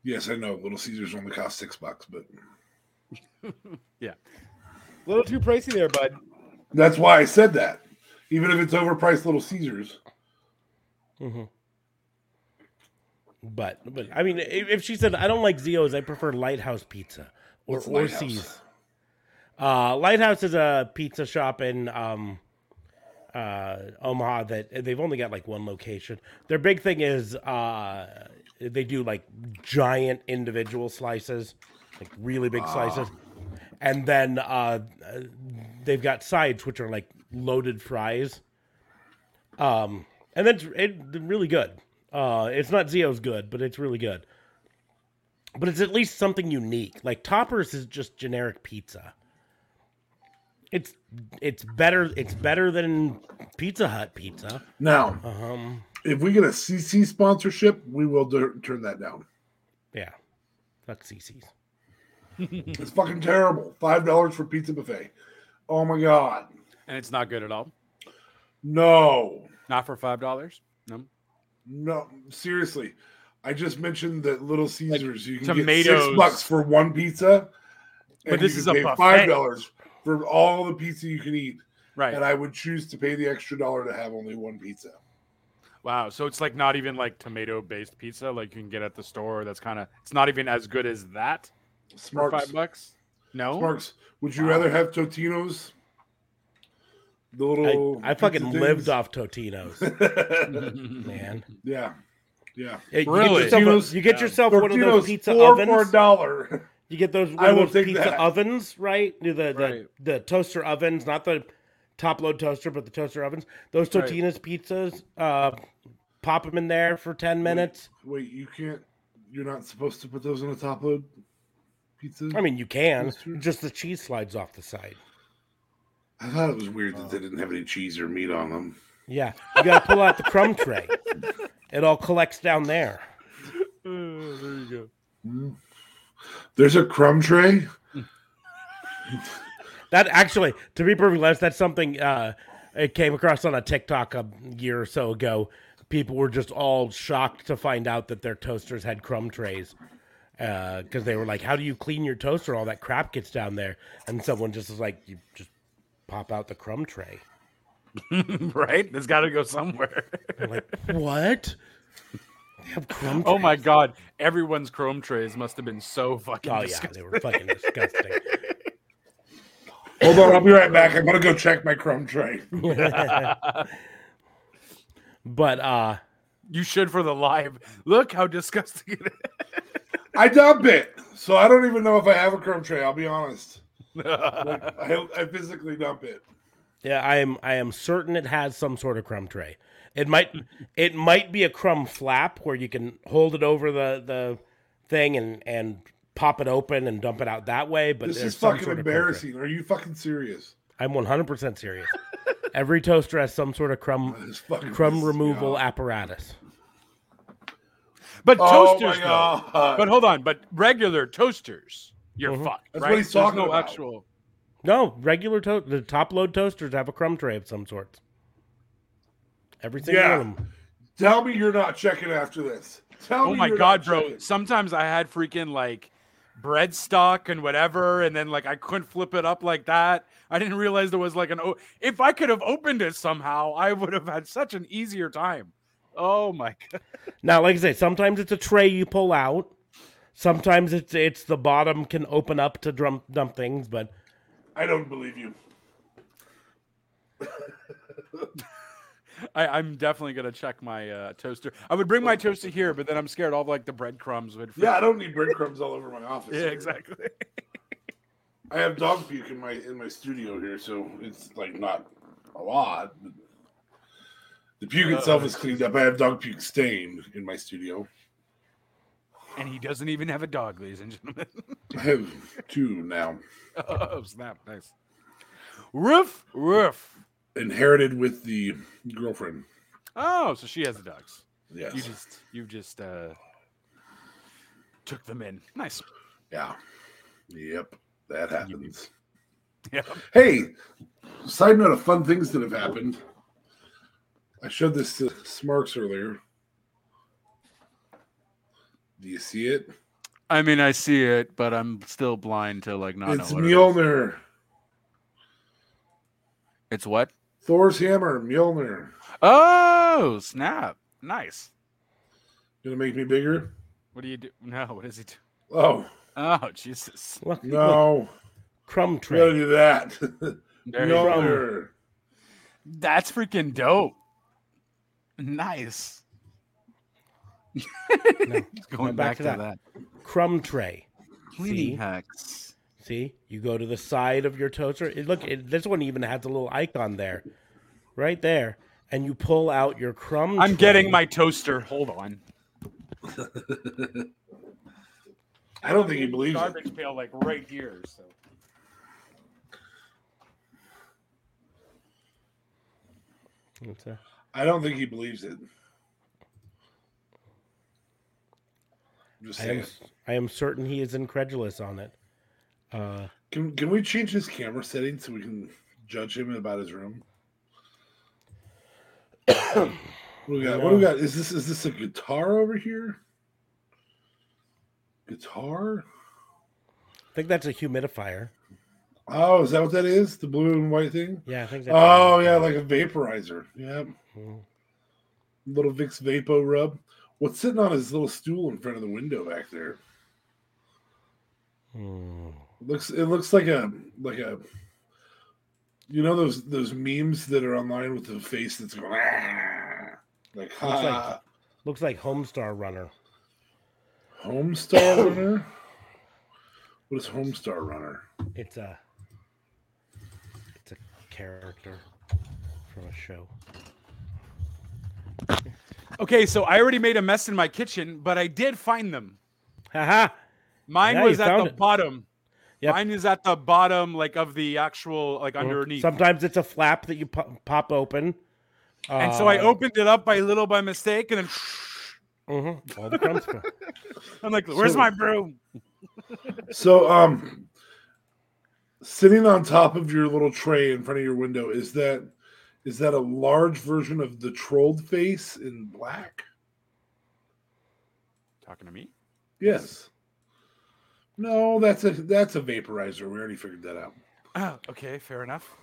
Yes, I know Little Caesars only cost six bucks, but yeah, A little too pricey there, bud. that's why I said that. Even if it's overpriced Little Caesars. Mm-hmm. But but I mean, if, if she said I don't like Zio's, I prefer Lighthouse Pizza or What's. Uh, Lighthouse is a pizza shop in um, uh, Omaha that they've only got like one location. Their big thing is uh, they do like giant individual slices, like really big slices, and then uh, they've got sides which are like loaded fries. Um, and that's it, really good. Uh, it's not Zio's good, but it's really good. But it's at least something unique. Like Toppers is just generic pizza. It's it's better. It's better than Pizza Hut pizza. Now, Um, if we get a CC sponsorship, we will do- turn that down. yeah, fuck CC's. It's fucking terrible. Five dollars for pizza buffet. Oh my god. And it's not good at all. No. Not for five dollars. No. No. Seriously. I just mentioned that Little Caesars you can get tomatoes. six bucks for one pizza. But this you is can a buffet. five dollars for all the pizza you can eat. Right. And I would choose to pay the extra dollar to have only one pizza. Wow. So it's like not even like tomato based pizza like you can get at the store. That's kind of it's not even as good as that for Smarks. five bucks. No. Smarks. Would you Wow. rather have Totino's? The little I, I fucking pizza lived off Totino's, man. yeah. Yeah. Hey, You Really? get yourself, you get yourself one of those pizza four ovens. for a dollar. You get those, one I of those pizza that. ovens, right? The the, Right. the toaster ovens, not the top load toaster, but the toaster ovens. Those Right. Totino's pizzas, uh, pop them in there for ten minutes. Wait, you can't. You're not supposed to put those on a top load pizza. I mean, you can. That's true. Just the cheese slides off the side. I thought it was weird that they didn't have any cheese or meat on them. Yeah, you got to pull out the crumb tray. It all collects down there. Oh, there you go. There's a crumb tray. That actually, to be perfectly honest, that's something uh, it came across on a TikTok a year or so ago. People were just all shocked to find out that their toasters had crumb trays because they were like, "How do you clean your toaster? All that crap gets down there." And someone just was like, "You just pop out the crumb tray." right? It's got to go somewhere. I'm like, "What? They have crumb?" oh trays?" my god! Everyone's Chrome trays must have been so fucking. Oh yeah, disgusting. they were fucking disgusting. Hold on, I'll be right back. I'm gonna go check my crumb tray. but uh You should for the live. Look how disgusting it is. I dump it, so I don't even know if I have a crumb tray. I'll be honest. Like, I, I physically dump it. yeah, I am I am certain it has some sort of crumb tray. It might it might be a crumb flap where you can hold it over the the thing and and pop it open and dump it out that way. But This is fucking sort of crumb tray. embarrassing. Are you fucking serious? I'm 100% serious. Every toaster has some sort of crumb oh, crumb pisses removal off. apparatus. But Oh toasters, my god! But hold on. But regular toasters, you're Mhm. fucked. That's right? what he's There's talking no about. actual. No, regular toast. The top load toasters have a crumb tray of some sort. Every single Yeah. one of them. Tell me you're not checking after this. Tell me. Oh my you're god, not bro! checking. Sometimes I had freaking like bread stock and whatever, and then like I couldn't flip it up like that. I didn't realize there was like an. O- if I could have opened it somehow, I would have had such an easier time. Oh my god! Now, like I say, sometimes it's a tray you pull out. Sometimes it's it's the bottom can open up to drum, dump things, but I don't believe you. I, I'm definitely gonna check my uh, toaster. I would bring my toaster here, but then I'm scared all of, like the breadcrumbs would. Yeah, I don't need breadcrumbs all over my office. yeah, exactly. I have dog puke in my in my studio here, so it's like not a lot. But the puke itself is cleaned up. I have dog puke stain in my studio. And he doesn't even have a dog, ladies and gentlemen. I have two now, oh snap! Nice. Roof, roof. inherited with the girlfriend. Oh, so she has the dogs. Yes. You just you just uh took them in. Nice. yeah. Yep. That happens. Yeah. Hey, side note of fun things that have happened. I showed this to Smarks earlier. Do you see it? I mean, I see it, but I'm still blind to like not it's know what it is. Mjolnir. It's what? Thor's hammer, Mjolnir. Oh, snap! Nice. Gonna make me bigger? What do you do? No, what does he do? Oh Oh, Jesus! look, look, no, crumb we gotta do that. There. Mjolnir. That's freaking dope. Nice. Going back back, to to that. that. Crumb tray. Cleaning See? hacks. See, you go to the side of your toaster. It, look, it, this one even has a little icon there, right there, and you pull out your crumb. I'm tray. getting my toaster. Hold on. I don't think he believes it. Garbage pail like right here. So. It's a- I don't think he believes it. Just I am. I am certain he is incredulous on it. Uh, Can can we change his camera setting so we can judge him about his room? what do we got? What do we got? Is this is this a guitar over here? Guitar? I think that's a humidifier. Oh, is that what that is? The blue and white thing? Yeah, I think that's. Oh yeah, like a vaporizer. Yep. Mhm. Little Vicks VapoRub. What's sitting on his little stool in front of the window back there? Hmm. It looks it looks like a like a you know those those memes that are online with the face that's going "Ah," like Looks ha like- Looks like Homestar Runner. Homestar Runner. What is Homestar Runner? It's a. It's a character from a show. Okay, so I already made a mess in my kitchen, but I did find them. Haha. Mine Yeah, was at the it. bottom. Yep. Mine is at the bottom, like of the actual, like underneath. Sometimes it's a flap that you pop, pop open. and so I Uh, opened it up by little by mistake, and then mhm, all the crumbs. fall. I'm like, "Where's So- my broom?" So um sitting on top of your little tray in front of your window, is that is that a large version of the trolled face in black? Talking to me? Yes. No, that's a that's a vaporizer. We already figured that out. Oh, okay, fair enough.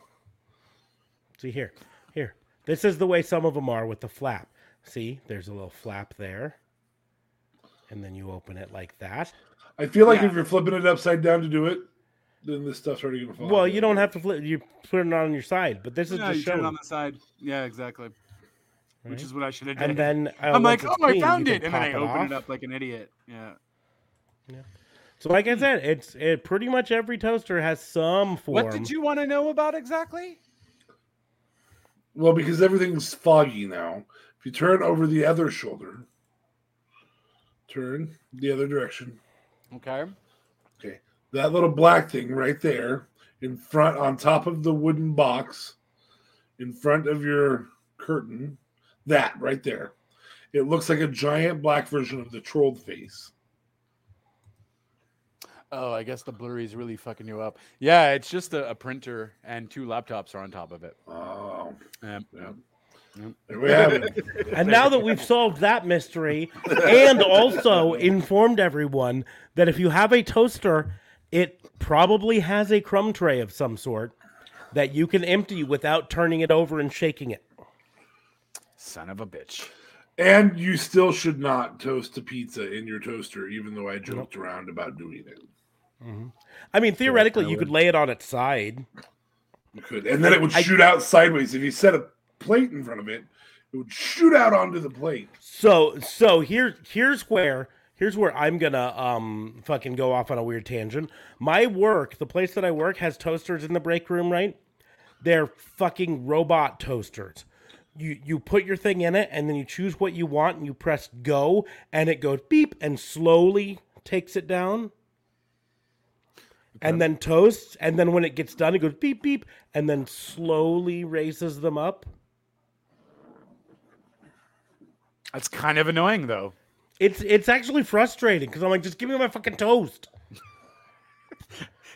See here, here. This is the way some of them are with the flap. See, there's a little flap there, and then you open it like that. I feel like Yeah. if you're flipping it upside down to do it, then this stuff already gonna fall. Well, you don't have to flip. You put it on your side, but this is No, just you turn it showing. on the side. Yeah, exactly. Which is what I should have done. And then uh, I'm like, oh, it's I found it, and then I pop open off. it up like an idiot. Yeah. Yeah. So, like I said, it's it pretty much every toaster has some form. What did you want to know about exactly? Well, because everything's foggy now. If you turn over the other shoulder, turn the other direction. Okay. Okay, that little black thing right there in front, on top of the wooden box, in front of your curtain, that right there. It looks like a giant black version of the trolled face. Oh, I guess the blurry is really fucking you up. Yeah, it's just a, a printer and two laptops are on top of it. Oh, Um, yeah. Yep. There we have it. And now that we've solved that mystery and also informed everyone that if you have a toaster, it probably has a crumb tray of some sort that you can empty without turning it over and shaking it. son of a bitch. And you still should not toast a pizza in your toaster, even though I joked around about doing it. Mm-hmm. I mean, theoretically, I you could lay it on its side. You could, and then it would I- shoot out sideways. If you set a plate in front of it, it would shoot out onto the plate. So, so here, here's where, here's where I'm gonna um fucking go off on a weird tangent. My work, the place that I work, has toasters in the break room, right? They're fucking robot toasters. You you put your thing in it, and then you choose what you want, and you press go, and it goes beep, and slowly takes it down. And then toasts, and then when it gets done, it goes beep beep, and then slowly raises them up. That's kind of annoying though. It's it's actually frustrating because I'm like, just give me my fucking toast.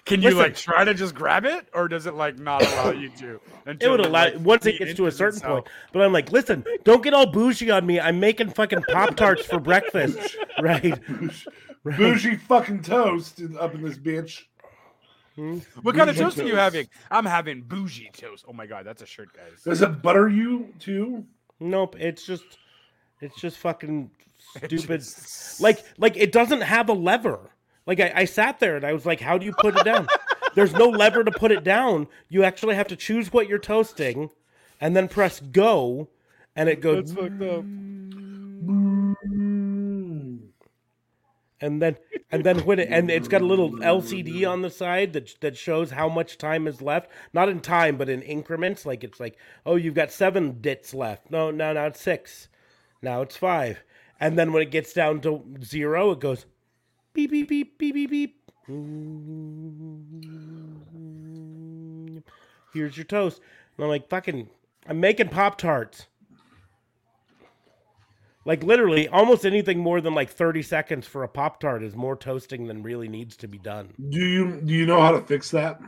Can you Listen. like try to just grab it, or does it like not allow you to? It would allow like, once it gets to a certain itself? point. But I'm like, listen, don't get all bougie on me. I'm making fucking pop tarts for breakfast, right? right? Bougie fucking toast up in this bitch. What kind of Bougie toast are you having? I'm having bougie toast. Oh my god, that's a shirt, guys. Does it butter you too? Nope. It's just, it's just fucking stupid. just- Like, like it doesn't have a lever. Like I, I sat there and I was like, how do you put it down? There's no lever to put it down. You actually have to choose what you're toasting, and then press go, and it goes. fucked up. and then and then when it and it's got a little LCD on the side that that shows how much time is left. Not in time, but in increments. Like it's like, oh, you've got seven dits left. No, no, now it's six. Now it's five. And then when it gets down to zero, it goes beep beep beep beep beep beep. Here's your toast. And I'm like, fucking, I'm making Pop Tarts. Like literally, almost anything more than like 30 seconds for a Pop Tart is more toasting than really needs to be done. Do you do you know how to fix that?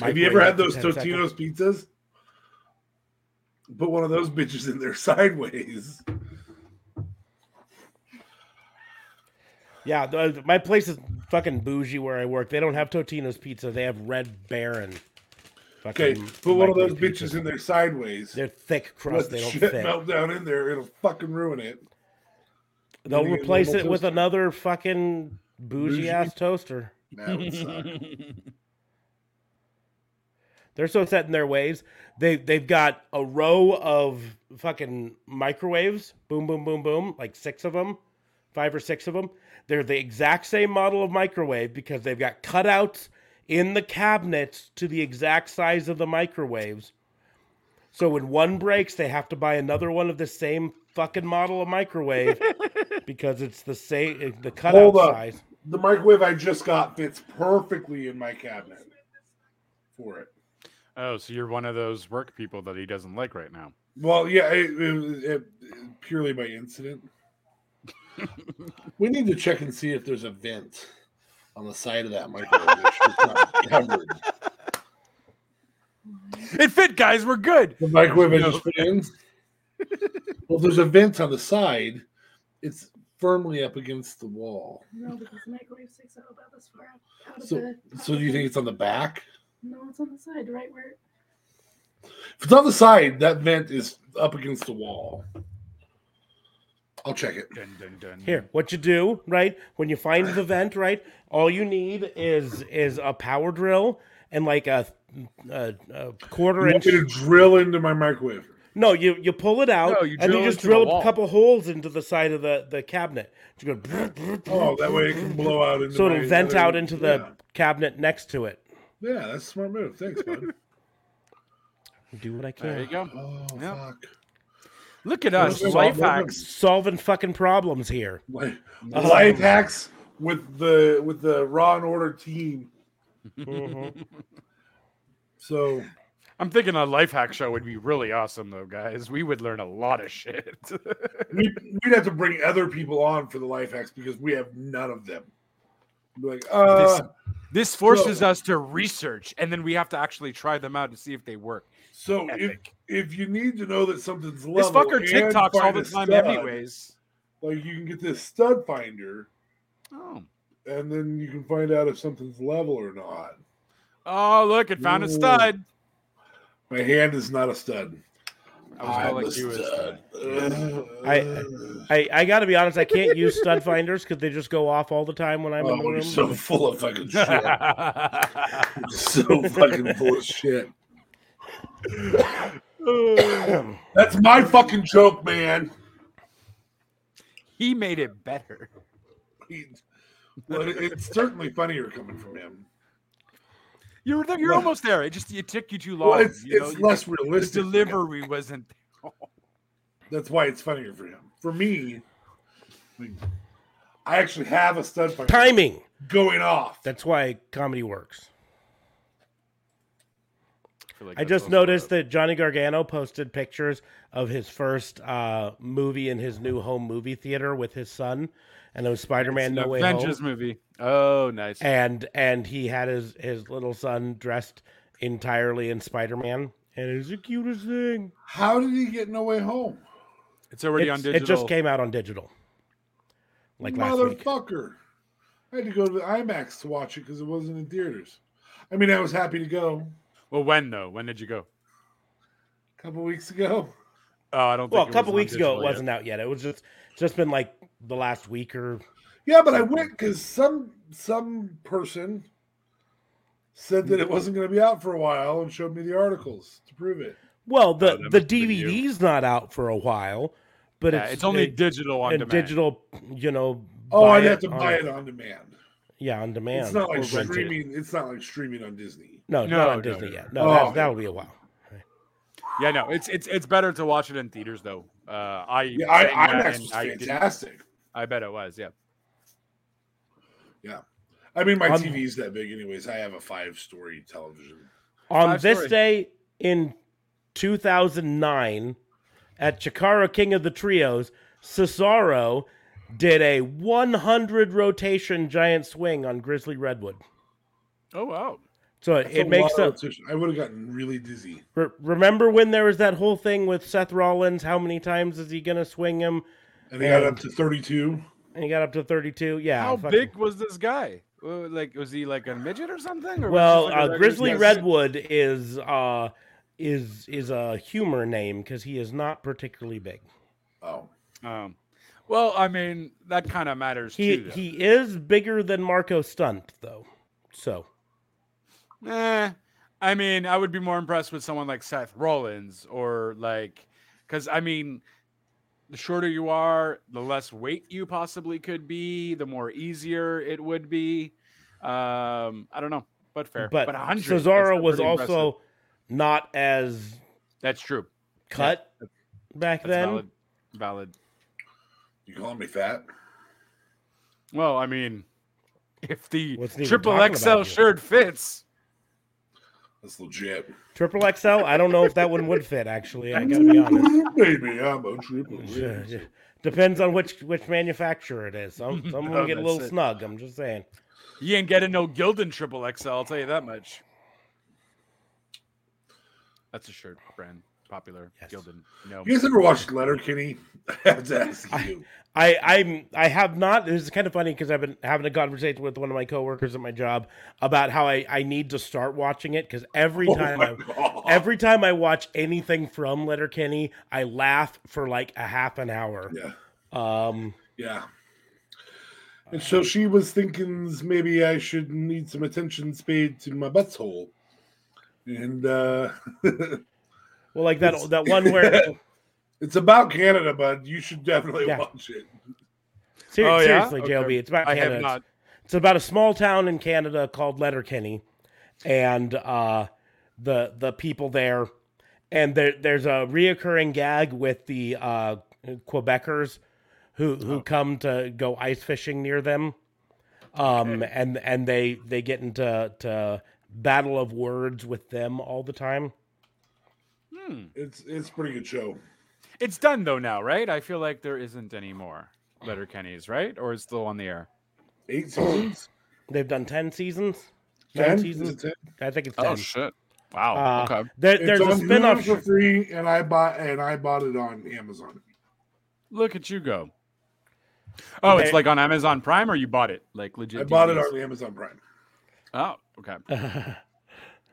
Have you ever had those 10 seconds. Totino's pizzas? Put one of those bitches in there sideways. Yeah, the, uh, my place is fucking bougie where I work. They don't have Totino's pizza. They have Red Baron. Okay, Fucking put one of those microwave bitches in there sideways. They're thick crust. Let They the don't shit fit. melt down in there. It'll fucking ruin it. They'll Then replace normal it with toaster. another fucking bougie, Bougie. ass toaster. That would suck. They're so set in their ways. They they've got a row of fucking microwaves. Boom, boom, boom, boom. Like six of them, five or six of them. They're the exact same model of microwave because they've got cutouts in the cabinets to the exact size of the microwaves. So when one breaks, they have to buy another one of the same fucking model of microwave because it's the same the cutout size. The microwave I just got fits perfectly in my cabinet for it. Oh, so you're one of those work people that he doesn't like right now. Well, yeah, it, it, it, purely by incident. we need to check and see if there's a vent on the side of that microwave. It's not covered. It fit, guys. We're good. The microwave I No. just put in. Well, if there's a vent on the side, it's firmly up against the wall. No, because the microwave sticks out about this far out, out of So, the. so do you think it's on the back? No, it's on the side, right where. If it's on the side, that vent is up against the wall. I'll check it. Dun, dun, dun. Here, what you do, right? When you find the vent, right? All you need is is a power drill and like a, a, a quarter You want inch. me to drill into my microwave? No, you you pull it out No, you and you just drill a couple holes into the side of the the cabinet. You go, brr, brr, brr, Oh, that way it can blow out into. so my it'll vent other- out into the cabinet next to it. Yeah. yeah, that's a smart move. Thanks, bud. Do what I can. There you go. Oh Yep. fuck! Look at us, Look life all- hacks. Solving fucking problems here. Life, life hacks with the with the Raw and Order team. Mhm. So I'm thinking a life hack show would be really awesome, though, guys. We would learn a lot of shit. we, we'd have to bring other people on for the life hacks because we have none of them. Like, uh, this forces So- us to research, and then we have to actually try them out to see if they work. so if Epic. if you need to know that something's level, This fucker TikToks all the time, stud, anyways. Like you can get this stud finder, Oh. and then you can find out if something's level or not. oh, look! It found a stud. My hand is not a stud. I was I'm calling a you a stud. stud. I- I, I got to be honest. I can't use stud finders because they just go off all the time when I'm in oh, the Oh, room. so full of fucking shit. So fucking full of shit. That's my fucking joke, man. he made it better. He- well, it- it's certainly funnier coming from him. You're there, you're almost there. It just it took you too long. Well, it's you know? it's You- less the realistic. delivery wasn't. That's why it's funnier for him. For me, like, I actually have a stud finder Timing. going off. That's why comedy works. feel like I just noticed that Johnny Gargano posted pictures of his first uh, movie in his new home movie theater with his son, and it was Spider-Man It's No an Way Avengers Home. movie. Oh, nice. And and he had his his little son dressed entirely in Spider-Man, and it was the cutest thing. How did he get no way home? It's already on digital. It just came out on digital, like last week. Motherfucker. I had to go to the IMAX to watch it because it wasn't in theaters. I mean, I was happy to go Well, when though? When did you go? a couple weeks ago. Oh, I don't. Well, a couple weeks ago, it yet. wasn't out yet. It was just just been like the last week or Yeah, but I went because some some person said that it wasn't going to be out for a while and showed me the articles to prove it. well, the Oh, the must've been you. DVD's not out for a while, but Yeah, it's it's only it- digital on and demand. digital, you know. Oh, I'd have to on- buy it on demand. Yeah, on demand. It's not like or rent it. streaming. It's not like streaming on Disney. No, No, not on no, Disney no, yet. no. No, that, Oh. that'll be a while. Yeah, no, it's it's it's better to watch it in theaters though. Uh, I Yeah, I, IMAX and was I fantastic. I bet it was. Yeah. Yeah. I mean, my Um, TV's that big, anyways. I have a five-story television. On Five this story. day in 2009, at Chikara King of the Trios, Cesaro did a 100 rotation giant swing on Grizzly Redwood. Oh wow. So That's it a makes lot a. of rotation. I would have gotten really dizzy. Re- remember when there was that whole thing with Seth Rollins? How many times is he gonna swing him? And they got up to 32. And he got up to 32. Yeah. How fucking- big was this guy? Like, was he like a midget or something? Or Well, like uh, Grizzly guy? Redwood is uh is is a humor name because he is not particularly big. Oh, Um, well, I mean, that kind of matters He too. though. he is bigger than Marko Stunt though. So Eh, I mean, I would be more impressed with someone like Seth Rollins or like, because I mean, the shorter you are, the less weight you possibly could be, the more easier it would be. Um, I don't know, but fair. but, but 100, Cesaro was pretty impressive. also not as that's true. cut back That's then. valid. Valid. you calling me fat? Well, I mean, if the Wasn't triple XL shirt fits, That's legit. Triple XL. I don't know if that one would fit. Actually, I gotta be honest. Baby, I'm a triple. Yeah, yeah. Depends on which which manufacturer it is. Some some of them No, get a little it. snug. I'm just saying. you ain't getting no Gildan triple XL. I'll tell you that much. That's a shirt brand, popular. Yes. Gildan. No. You guys ever watched Letterkenny? I have to ask you. I I'm I have not. This is kind of funny because I've been having a conversation with one of my coworkers at my job about how I I need to start watching it because every Oh time my I every time I watch anything from Letterkenny, I laugh for like a half an hour. yeah. Um, Yeah. And so she was thinking maybe I should need some attention paid to my butthole. And uh well, like that It's- that one where it's about Canada, but you should definitely Yeah. watch it. Ser- Oh, yeah? seriously, Okay. JLB, it's about I Canada. have It's- not. It's about a small town in Canada called Letterkenny, and uh, the the people there, and there there's a reoccurring gag with the uh, Quebecers who who come to go ice fishing near them, um, and and they they get into to battle of words with them all the time. Hmm. It's it's a pretty good show. It's done though now, right? I feel like there isn't any more Letterkennys, right? Or is it still on the air? Eight seasons? They've done ten seasons. Nine Ten? seasons. 10? I think it's ten. Oh shit! Wow. Uh, okay. There, It's a on spin-off. For free, and I bought and I bought it on Amazon. Look at you go. Oh, it's like on Amazon Prime, or you bought it like legit? I bought it on Amazon Prime. Oh, okay.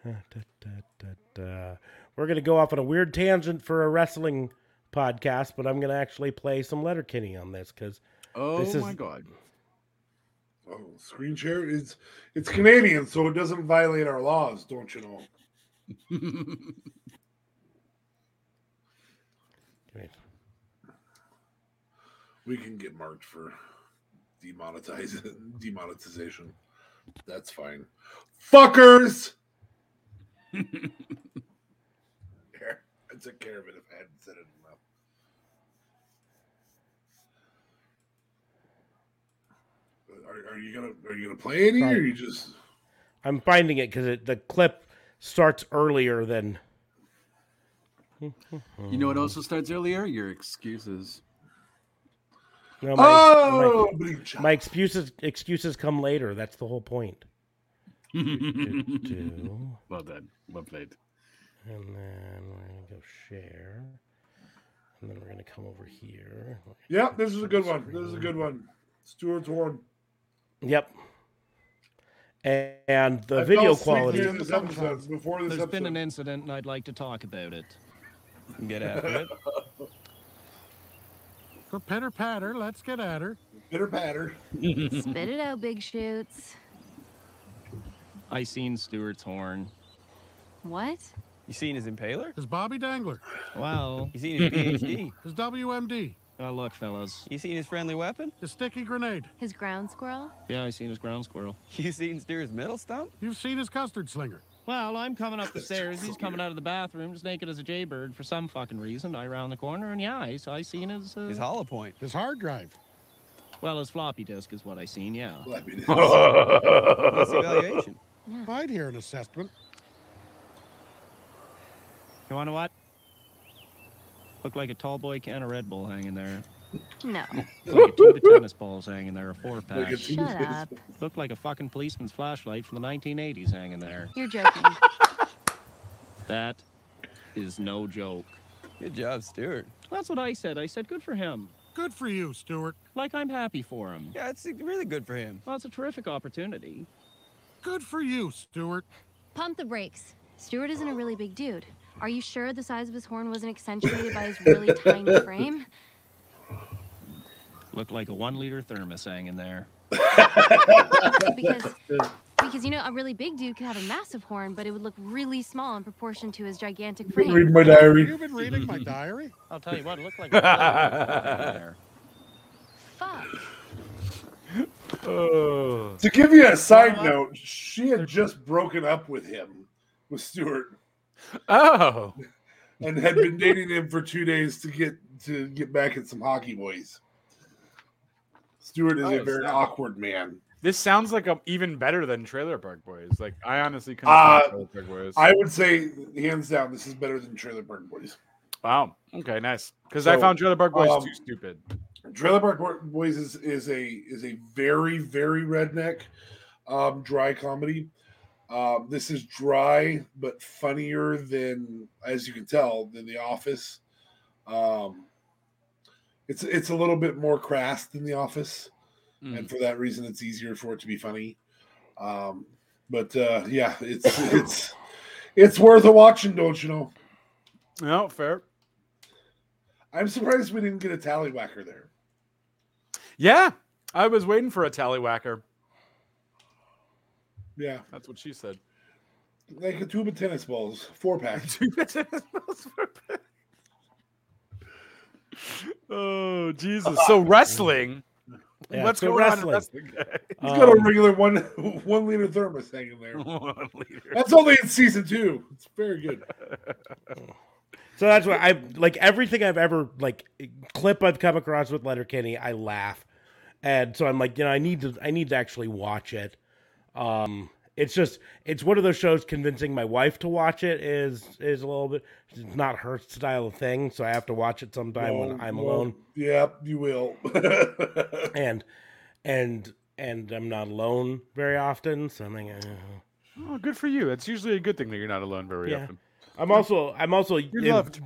Da, da, da, da. We're going to go off on a weird tangent for a wrestling podcast, but I'm going to actually play some Letterkenny on this because Oh This is- my god. Oh, screen share is it's Canadian, so it doesn't violate our laws, don't you know? Great. We can get marked for demonetize demonetization. That's fine. Fuckers. There. I took care of it if I hadn't said it enough. Are, are you gonna are you gonna play any or Right. you just I'm finding it because the clip starts earlier than. You know what also starts earlier? Your excuses. No, my, Oh my, bleach. my excuses excuses come later. That's the whole point. well Do, done. Well played. And then we're gonna go share, and then we're gonna come over here. Yeah, this is a good one. This is a good one. Stewart's horn. Yep. And, and the I video quality. during this episode before this There's episode. been an incident, and I'd like to talk about it. Get after it. For pitter patter, let's get at her. Pitter patter. Spit it out, big shoots. I seen Stewart's horn. What? You seen his impaler? His Bobby Dangler. Well, You seen his PhD? His WMD. Oh, look, fellas. You seen his friendly weapon? His sticky grenade. His ground squirrel? Yeah, I seen his ground squirrel. You seen Steer's middle stump? You've seen his custard slinger. Well, I'm coming up the stairs. He's coming out of the bathroom, just naked as a jaybird for some fucking reason. I round the corner, and yeah, I, I seen his. Uh, His hollow point. His hard drive. well, his floppy disk is what I seen. Yeah. Let me What's the evaluation? I'd hear an assessment. You want to what? Look like a tall boy can of Red Bull hanging there. No. Look like a tube of tennis balls hanging there, a four pack. Like a Shut up. Looked like a fucking policeman's flashlight from the 1980s hanging there. You're joking. That is no joke. Good job, Stewart. That's what I said. I said, good for him. Good for you, Stewart. Like I'm happy for him. Yeah, it's really good for him. Well, it's a terrific opportunity. Good for you, Stewart. Pump the brakes. Stewart isn't a really big dude. Are you sure the size of his horn wasn't accentuated by his really tiny frame? Looked like a one liter thermos hanging there. Because, because you know, a really big dude could have a massive horn, but it would look really small in proportion to his gigantic frame. Read my diary. You've been reading my diary? I'll tell you what, it looked like a there. Fuck. Oh. To give you a side note, she had just broken up with him, with Stewart, Oh. and had been dating him for two days to get to get back at some hockey boys. Stewart is a Oh, very snap. awkward man. This sounds like a, even better than Trailer Park Boys. Like I honestly couldn't Uh, Trailer Park Boys. I would say, hands down, this is better than Trailer Park Boys. wow. Okay, nice. Because I found Trailer Park Boys um, too stupid. Trailer Park Boys is, is a is a very very redneck, um, dry comedy. Um, this is dry but funnier than, as you can tell, than The Office. Um, it's it's a little bit more crass than The Office, Mm. and for that reason, it's easier for it to be funny. Um, but uh, yeah, it's it's it's worth a watching, don't you know? No, fair. I'm surprised we didn't get a tallywhacker there. Yeah, I was waiting for a tallywhacker. Yeah, That's what she said. like a tube of tennis balls, four pack. oh Jesus! So wrestling. Yeah, What's so going on in wrestling. wrestling? He's got a Um, regular one one liter thermos hanging there. One liter. That's only in season two. It's very good. So that's why I like everything I've ever like clip I've come across with Letterkenny. I laugh, and so I'm like, you know, I need to I need to actually watch it. Um, it's just it's one of those shows. Convincing my wife to watch it is is a little bit. It's not her style of thing, so I have to watch it sometime when I'm well, alone. Yeah, you will. and and and I'm not alone very often. So I'm like, eh. Oh, good for you. It's usually a good thing that you're not alone very Yeah. often. I'm also I'm also You're if- loved.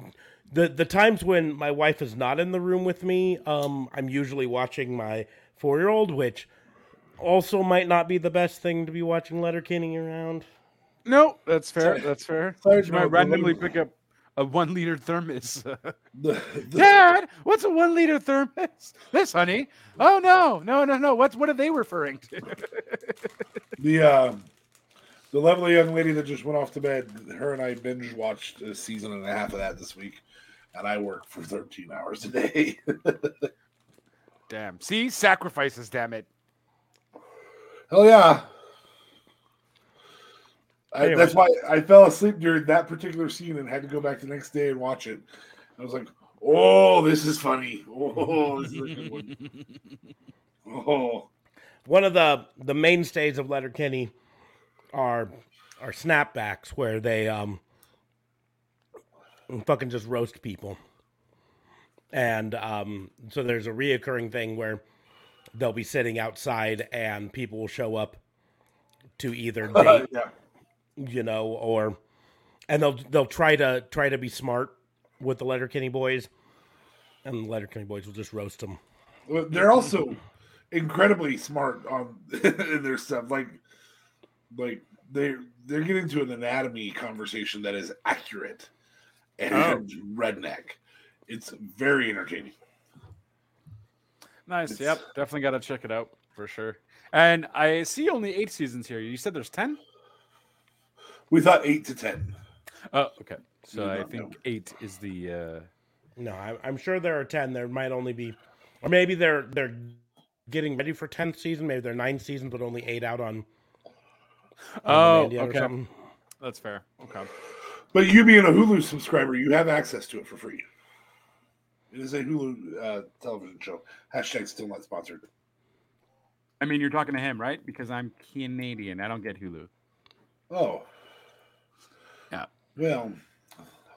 The the times when my wife is not in the room with me, um, I'm usually watching my four year old, which also might not be the best thing to be watching Letterkenny around. No, that's fair. That's fair. Sorry, you might randomly pick up a one liter thermos. The- the- Dad, what's a one liter thermos? This, honey. Oh no, no, no, no. What's what are they referring to? The uh, the lovely young lady that just went off to bed, her and I binge watched a season and a half of that this week, and I work for 13 hours a day. damn. See, sacrifices. Damn it. Hell yeah. I, That's why I fell asleep during that particular scene and had to go back the next day and watch it. I was like, "Oh, this is funny. Oh, this is a good one. Oh, One of the the mainstays of Letterkenny are are snapbacks where they um fucking just roast people. And um so there's a reoccurring thing where they'll be sitting outside and people will show up to either date yeah. you know, or and they'll they'll try to try to be smart with the Letterkenny boys, and the Letterkenny boys will just roast them. Well, They're also incredibly smart on in their stuff. Like, like they they're getting to an anatomy conversation that is accurate and Oh. redneck. It's very entertaining. Nice. It's- Yep. Definitely got to check it out for sure. And I see only eight seasons here. You said there's ten. We thought eight to ten. Oh, okay. So I think know. eight is the. uh No, I, I'm sure there are ten. There might only be, or maybe they're they're getting ready for tenth season. Maybe they're nine seasons, but only eight out on. on Oh, Demand or okay. something. That's fair. Okay. But you being a Hulu subscriber, you have access to it for free. It is a Hulu uh, television show. Hashtag still not sponsored. I mean, you're talking to him, right? Because I'm Canadian. I don't get Hulu. Oh. Yeah. Well,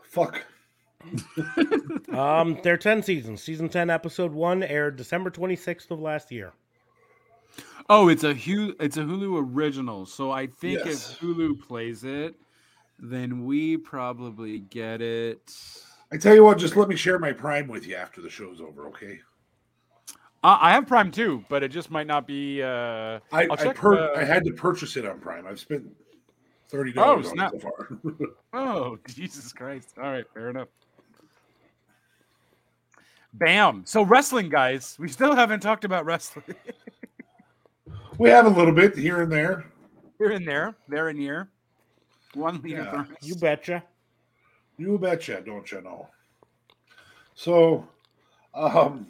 fuck. Um, there are ten seasons. Season ten, episode one, aired December twenty sixth of last year. Oh, it's a Hulu. It's a Hulu original. So I think Yes. if Hulu plays it, then we probably get it. I tell you what, just let me share my Prime with you after the show's over, okay? Uh, I have Prime too, but it just might not be. Uh, I I'll check. per- uh, I had to purchase it on Prime. I've spent thirty dollars on snap. it so far. Oh, Jesus Christ. All right, fair enough. Bam. So wrestling, guys. We still haven't talked about wrestling. we have a little bit here and there. Here and there, there and here. One liter Yeah. You betcha. You betcha, don't you know? So, um,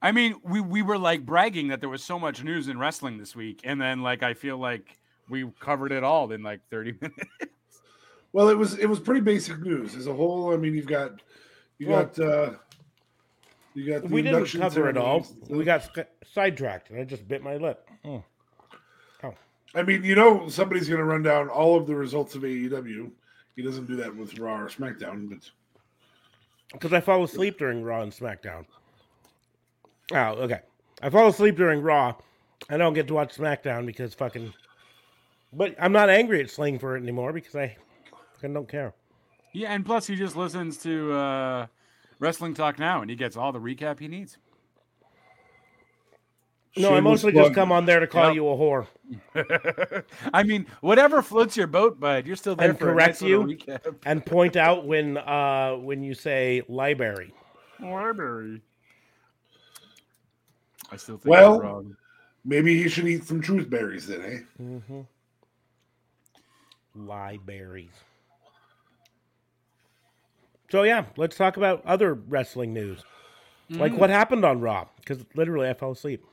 I mean, we we were like bragging that there was so much news in wrestling this week, and then like I feel like we covered it all in like 30 minutes. well, it was it was pretty basic news as a whole. I mean, you've got you Well, got uh you got the we didn't induction cover it all. We got sidetracked, and I just bit my lip. Oh. Oh. I mean, you know, somebody's going to run down all of the results of AEW. He doesn't do that with Raw or SmackDown, but Because I fall asleep during Raw and SmackDown. Oh, okay. I fall asleep during Raw. I don't get to watch SmackDown because fucking. But I'm not angry at Sling for it anymore because I fucking don't care. Yeah, and plus he just listens to uh Wrestling Talk Now, and he gets all the recap he needs. No, I mostly plug. just come on there to call Yep. you a whore I mean, whatever floats your boat, bud. You're still there and for a correct nice you recap. and point out when uh when you say library. Library. I still think Well, wrong. maybe he should eat some truth berries then, eh? Mm-hmm. Lie berries. So yeah, let's talk about other wrestling news. Like Mm. what happened on Raw? Because literally, I fell asleep.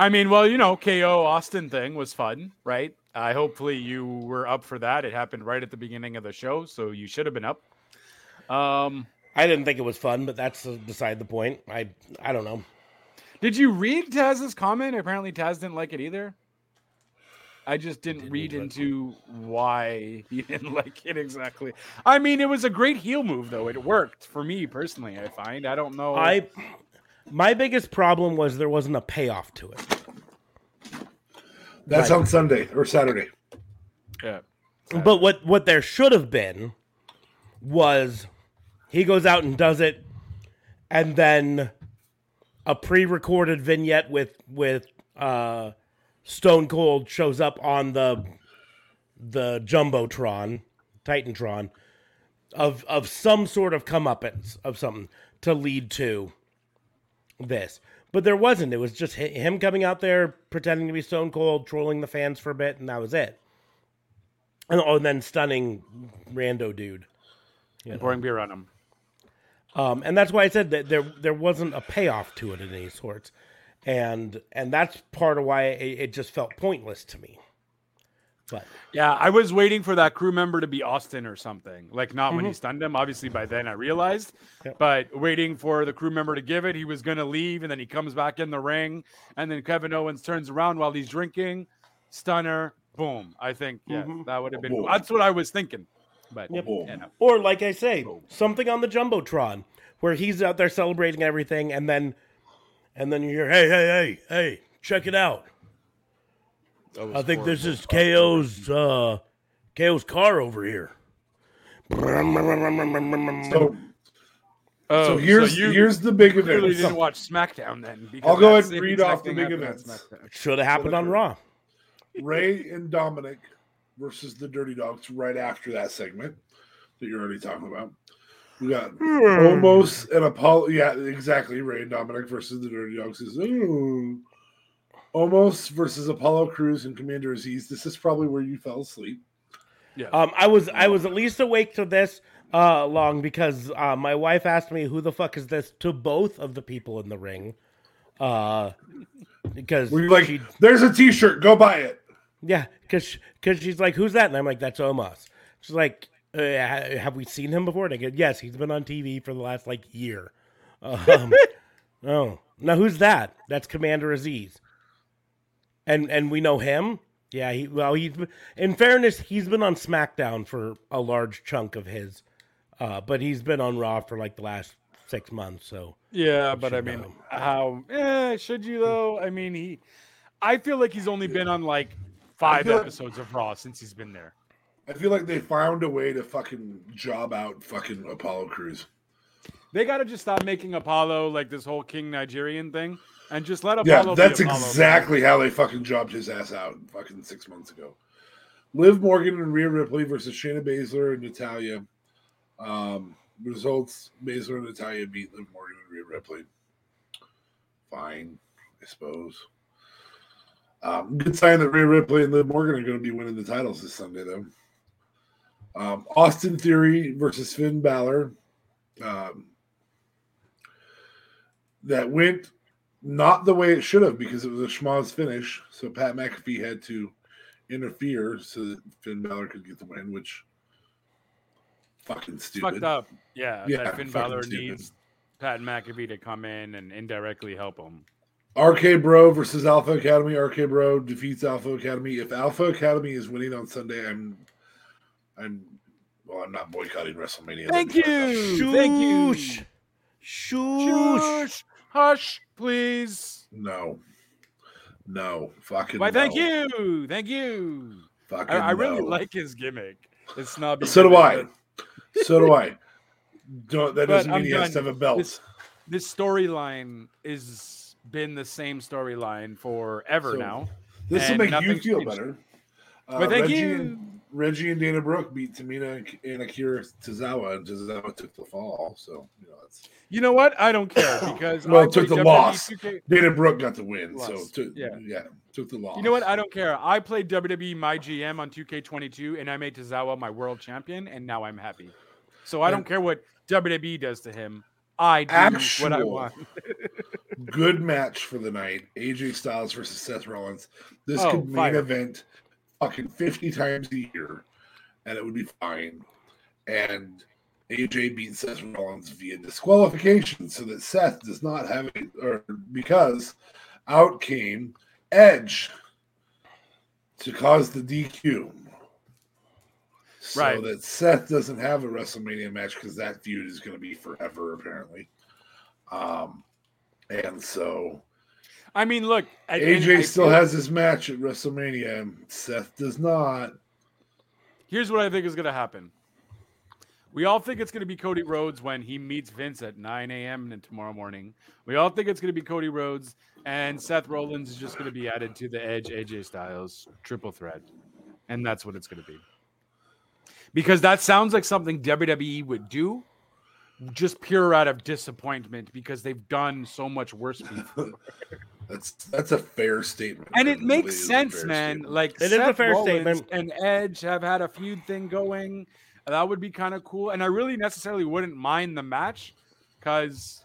I mean, well, you know, KO Austin thing was fun, right? I hopefully you were up for that. It happened right at the beginning of the show, so you should have been up. Um, I didn't think it was fun, but that's uh, beside the point. I I don't know. did you read Taz's comment? Apparently, Taz didn't like it either. I just didn't read into why he didn't like it exactly. I mean, it was a great heel move, though. It worked for me personally. I find. I don't know. I my biggest problem was there wasn't a payoff to it. That's Right. on Sunday or Saturday. Yeah. But what what there should have been was he goes out and does it, and then a pre-recorded vignette with with uh, Stone Cold shows up on the the jumbotron, Titantron, of of some sort of comeuppance of something to lead to this. But there wasn't. It was just him coming out there pretending to be Stone Cold, trolling the fans for a bit, and that was it. And, oh, and then stunning rando dude. You know? pouring beer on him. Um, and that's why I said that there there wasn't a payoff to it in any sorts, and and that's part of why it, it just felt pointless to me. But Yeah, I was waiting for that crew member to be Austin or something. Like not when he Mhm. stunned him. Obviously by then I realized. Yep. But waiting for the crew member to give it, he was gonna leave, and then he comes back in the ring, and then Kevin Owens turns around while he's drinking, stunner, boom. I think yeah, Mhm. that would have been Boom. that's what I was thinking. But Yep. yeah, no. or like I say, something on the jumbotron where he's out there celebrating everything, and then and then you hear, hey, hey, hey, hey, check it out. That was I think this is KO's uh, KO's car over here. So, Oh, so here's you here's the big clearly event. didn't watch SmackDown then. I'll go ahead and read off the big events. Should have happened on Raw. Rey and Dominic versus the Dirty Dogs right after that segment that you're already talking about. We got Hmm. almost an Apollo. Yeah, exactly. Rey and Dominic versus the Dirty Dogs is ooh. Almost versus Apollo Crews and Commander Azeez. This is probably where you fell asleep. Yeah. Um, I was I was at least awake to this uh, long because uh, my wife asked me who the fuck is this to both of the people in the ring. Uh, because Were you like, she, there's a T-shirt, go buy it. yeah, because because she's like, who's that? And I'm like, that's Omos. She's like, uh, have we seen him before? And I go, yes, he's been on TV for the last like year. Um, oh, now who's that? That's Commander Azeez. And and we know him. Yeah, he well he's in fairness he's been on SmackDown for a large chunk of his, uh, but he's been on Raw for like the last six months. So Yeah, I but I mean, know. how eh, should you though? I mean, he. I feel like he's only been on like five feel like- episodes of Raw since he's been there. I feel like they found a way to fucking job out fucking Apollo Crews. They got to just stop making Apollo like this whole King Nigerian thing, and just let Yeah, Apollo. be that's exactly how they fucking jobbed his ass out fucking six months ago. Liv Morgan and Rhea Ripley versus Shayna Baszler and Natalya. Um, results: Baszler and Natalya beat Liv Morgan and Rhea Ripley. Fine, I suppose. Um, good sign that Rhea Ripley and Liv Morgan are going to be winning the titles this Sunday, though. Um, Austin Theory versus Finn Balor. Um, that went not the way it should have because it was a schmoz finish. So Pat McAfee had to interfere so that Finn Balor could get the win, which fucking It's stupid. fucked up. Yeah, Yeah, that Finn Balor stupid. needs Pat McAfee to come in and indirectly help him. RK Bro versus Alpha Academy. RK Bro defeats Alpha Academy. If Alpha Academy is winning on Sunday, I'm, I'm, well, I'm not boycotting WrestleMania. Thank Let me you. Thank you. Shoosh. Shush. Hush, please. No, no, fucking. Why? Thank you. Thank you. Fucking I, I really no. like his gimmick. It's not. So do I. So do I. Don't, that But doesn't mean I'm he has to have a belt. This, this storyline is been the same storyline forever So, now. This will make you feel changed. better. Uh, But thank Reggie you. And, Reggie and Dana Brooke beat Tamina and- Akira Tozawa, and Tozawa took the fall. So you know that's You know what? I don't care because well, I took the WWE loss. 2K Dana Brooke got the win, so took, yeah. yeah, took the loss. You know what? I don't care. I played WWE My GM on 2K22 and I made Tozawa my world champion, and now I'm happy. So I And- don't care what WWE does to him. I do what I want. good match for the night: AJ Styles versus Seth Rollins. This Oh, could main fire. event fucking fifty times a year, and it would be fine. And AJ beat Seth Rollins via disqualification, so that Seth does not have it, or because out came Edge to cause the DQ. So Right. that Seth doesn't have a WrestleMania match because that feud is going to be forever, apparently. Um, and so I mean, look, I- AJ still feel- has his match at WrestleMania. and Seth does not. Here's what I think is going to happen. We all think it's going to be Cody Rhodes when he meets Vince at 9 a.m. tomorrow morning. We all think it's going to be Cody Rhodes, and Seth Rollins is just going to be added to the Edge AJ Styles triple threat, and that's what it's going to be. Because that sounds like something WWE would do, just pure out of disappointment because they've done so much worse before. That's that's a fair statement. And it really makes sense, fair man. statement. Like It is a fair Rollins statement. and Edge have had a feud thing going. That would be kind of cool. And I really necessarily wouldn't mind the match because,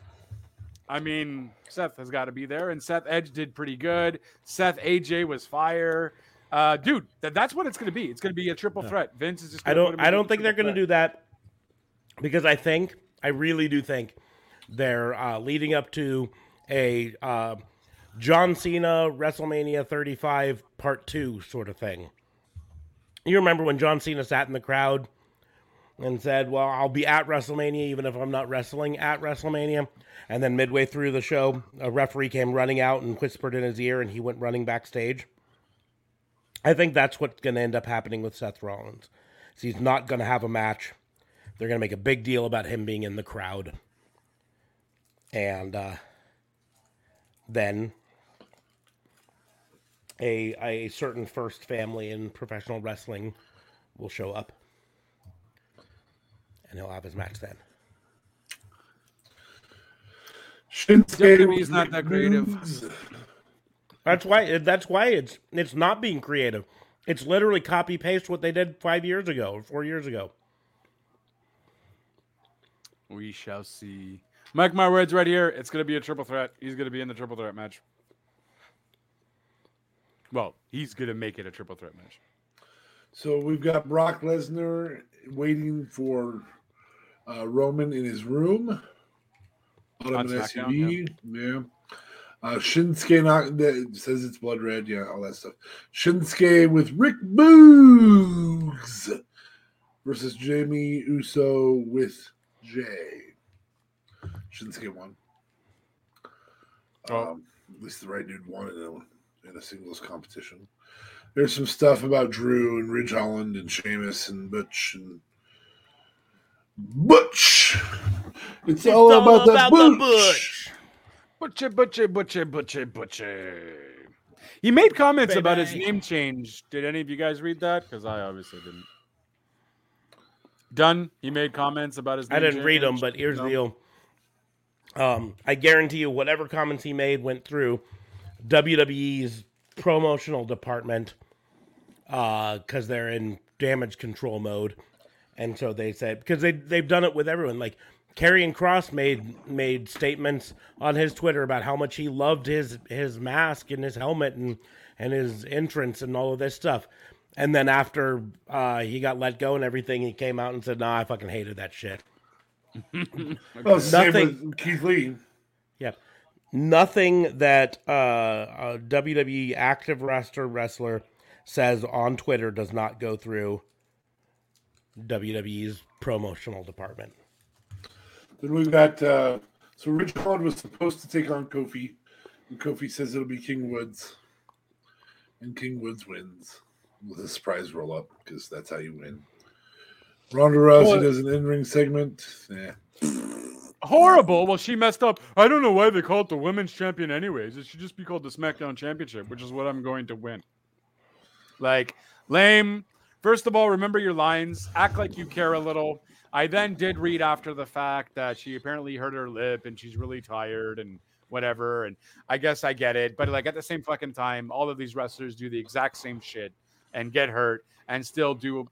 I mean, Seth has got to be there, and Seth Edge did pretty good. Seth AJ was fire. Uh, dude, that, that's what it's going to be. It's going to be a triple threat. Vince is just. I gonna put don't. I don't think they're going to do that because I think I really do think they're uh, leading up to a uh, John Cena WrestleMania 35 Part Two sort of thing. You remember when John Cena sat in the crowd and said, "Well, I'll be at WrestleMania even if I'm not wrestling at WrestleMania." And then midway through the show, a referee came running out and whispered in his ear, and he went running backstage. I think that's what's going to end up happening with Seth Rollins. is He's not going to have a match. They're going to make a big deal about him being in the crowd. And uh, then a, a certain first family in professional wrestling will show up. And he'll have his match then. Shinsuke WWE's not that creative. That's why that's why it's it's not being creative. It's literally copy paste what they did five years ago or four years ago. We shall see. Mike, my words right here. It's going to be a triple threat. He's going to be in the triple threat match. Well, he's going to make it a triple threat match. So we've got Brock Lesnar waiting for uh, Roman in his room out of an SUV. Yeah. Uh, Shinsuke not, that says it's blood red. Yeah, all that stuff. Shinsuke with Rick Boogs versus Jimmy Uso with Jay. Shinsuke won. Oh. Um, at least the right dude won in a, in a singles competition. There's some stuff about Drew and Ridge Holland and Sheamus and Butch and Butch. It's, all, about, that Butch. Butcher, butcher, butcher, butcher, butcher. He made comments about his name change. Did any of you guys read that? Because I obviously didn't. Done. He made comments about his. I didn't read them, but here's No? the deal. Um, I guarantee you, whatever comments he made went through WWE's promotional department because they're in damage control mode, and so they said because they they've done it with everyone. Like Karrion Kross made made statements on his Twitter about how much he loved his his mask and his helmet and and his entrance and all of this stuff. And then after uh, he got let go and everything, he came out and said, "Nah, I fucking hated that shit." Well, same Nothing- with Keith Lee. Yep. Nothing that uh, a WWE active wrestler wrestler says on Twitter does not go through WWE's promotional department. Then we've got uh, so Ridge Holland was supposed to take on Kofi, and Kofi says it'll be King Woods, and King Woods wins with a surprise roll up because that's how you win. Ronda Rousey does an in ring segment. Yeah. Horrible. Well, she messed up. I don't know why they call it the women's champion, anyways. It should just be called the SmackDown Championship, which is what I'm going to win. Like lame. First of all, remember your lines. Act like you care a little. I then did read after the fact that she apparently hurt her lip and she's really tired and whatever. And I guess I get it. But like at the same fucking time, all of these wrestlers do the exact same shit and get hurt and still do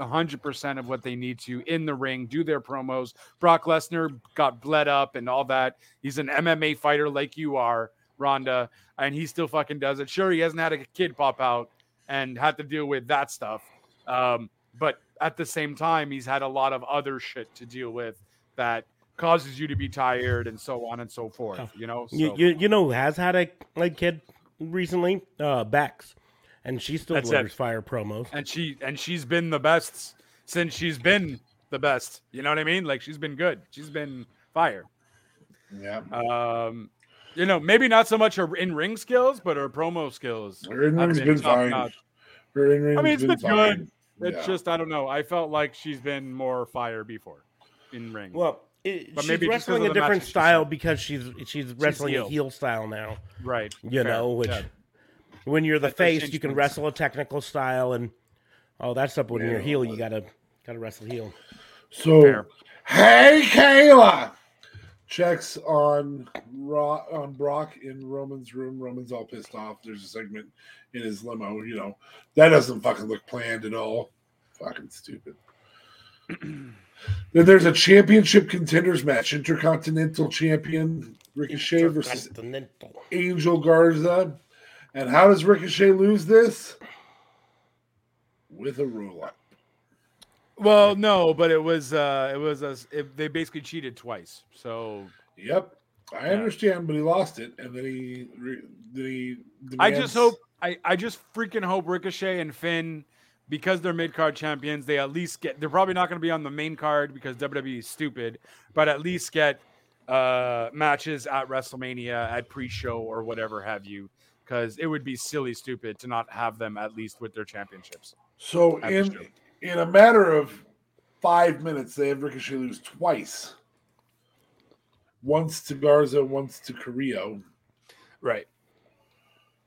100% of what they need to in the ring, do their promos. Brock Lesnar got bled up and all that. He's an MMA fighter like you are, Ronda, and he still fucking does it. Sure, he hasn't had a kid pop out and had to deal with that stuff. Um, but at the same time, he's had a lot of other shit to deal with that causes you to be tired and so on and so forth. You know, so, You, you you know who has had a like kid recently? Uh, and she still That's it. delivers fire promos. and she and she's been the best since she's been the best. You know what I mean? Like she's been good. She's been fire. Yeah. Um, you know, maybe not so much her in ring skills, but her promo skills. Her in ring's been fine. notch. Her in I mean, it's been, fine. good. It's Yeah. just I don't know. I felt like she's been more fire before in ring. Well, it, But she's maybe wrestling a different style because she's she's wrestling heel. a heel style now. Right. You Fair. know, which Yeah. When you're the That face, you can wrestle a technical style and all that stuff. When you're heel, you gotta gotta wrestle heel. So, Fair. hey, Kayla checks on Ro- on Brock in Roman's room. Roman's all pissed off. There's a segment in his limo. You know that doesn't fucking look planned at all. Fucking stupid. then there's a championship contenders match: Intercontinental Champion Ricochet versus Continental. Angel Garza. And how does Ricochet lose this? With a roll up. Well, no, but it was uh it was a it, they basically cheated twice. So Yep, I Yeah. understand, but he lost it, and then he re- then he. I just hope I, I just freaking hope Ricochet and Finn, because they're mid card champions, they at least get. They're probably not going to be on the main card because WWE is stupid, but at least get uh matches at WrestleMania at pre-show or whatever have you, because it would be silly stupid to not have them at least with their championships. So at the show. in in a matter of five minutes, they have Ricochet lose twice. Once to Garza, once to Carrillo, Right.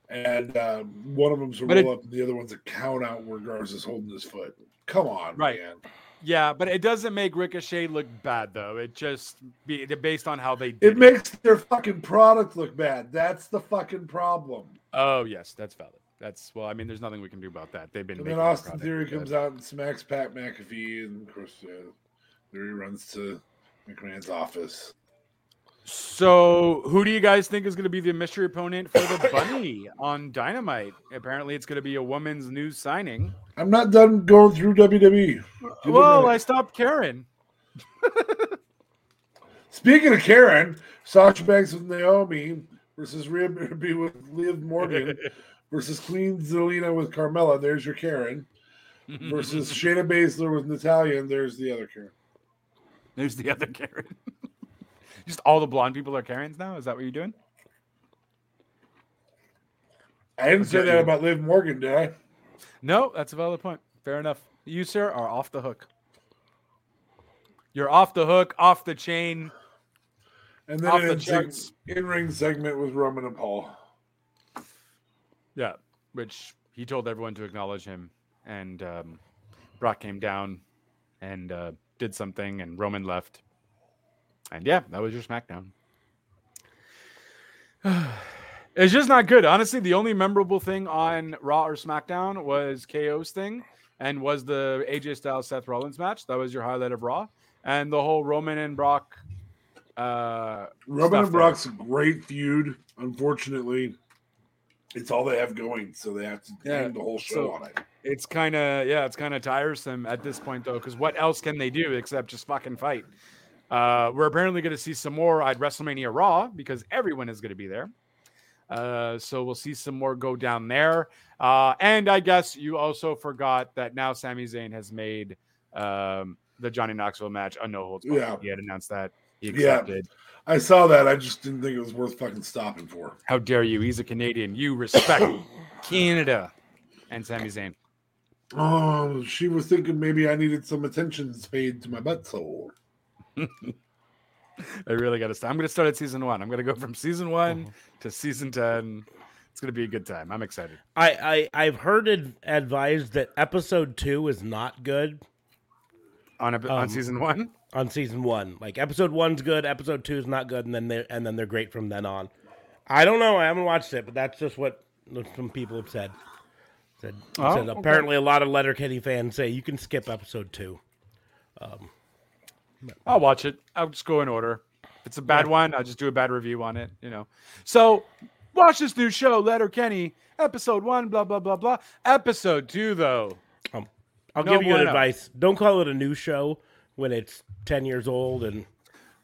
and um, one of them's a But it- roll up, and the other one's a count out where Garza's holding his foot. Come on, Right. man. Yeah, but it doesn't make Ricochet look bad though. It just be based on how they did It makes their fucking product look bad. That's the fucking problem. Oh yes, that's valid. That's well. I mean, there's nothing we can do about that. They've been. And then Austin Theory comes good. out and smacks Pat McAfee, and of course, uh, Theory runs to McMahon's office. So, who do you guys think is going to be the mystery opponent for the Bunny on Dynamite? Apparently, it's going to be a woman's new signing. I'm not done going through WWE. Give Well. I stopped Karen. Speaking of Karen, Sasha Banks with Naomi versus Rhea Ripley with Liv Morgan versus Queen Zelina with Carmella. There's your Karen. Versus Shayna Baszler with Natalya, and there's the other Karen. There's the other Karen. Just all the blonde people are Karens now. Is that what you're doing? I didn't say that about Liv Morgan, did I? No, that's a valid point. Fair enough. You, sir, are off the hook. You're off the hook, off the chain. And then Off an the in- in-ring segment with Roman and Paul. Yeah, which he told everyone to acknowledge him, and um, Brock came down and uh, did something, and Roman left, and yeah, that was your SmackDown. it's just not good, honestly. The only memorable thing on Raw or SmackDown was KO's thing, and was the AJ Styles Seth Rollins match. That was your highlight of Raw, and the whole Roman and Brock. Uh, Roman and. Brock's a great feud. Unfortunately, it's all they have going, so they have to Yeah, the whole show so- on it. It's kind of yeah, it's kind of tiresome at this point though, because what else can they do except just fucking fight? Uh, we're apparently going to see some more at WrestleMania Raw because everyone is going to be there. Uh, so we'll see some more go down there. Uh, and I guess you also forgot that now Sami Zayn has made um, the Johnny Knoxville match a no holds barred. Yeah. He had announced that he Yeah. I saw that. I just didn't think it was worth fucking stopping for. How dare you? He's a Canadian. You respect Canada and Sami Zayn. Oh, she was thinking maybe I needed some attention paid to my butthole. I really got to start. I'm going to start at season one. I'm going to go from season one to season 10 It's gonna be a good time. I'm excited. I, I I've heard it advised that episode two is not good On a, on Um, season one. on season one. Like episode one's good, episode two is not good, and then they're, and then they're great from then on. I don't know. I haven't watched it, but that's just what some people have said. Said, Oh, said okay. apparently a lot of Letterkenny fans say you can skip episode two. Um, I'll watch it. I'll just go in order. If it's a bad one, I'll just do a bad review on it. You know. So watch this new show, Letterkenny, episode one, blah blah blah blah. Episode two, though. um, I'll No give you an bueno. advice. Don't call it a new show when it's ten years old and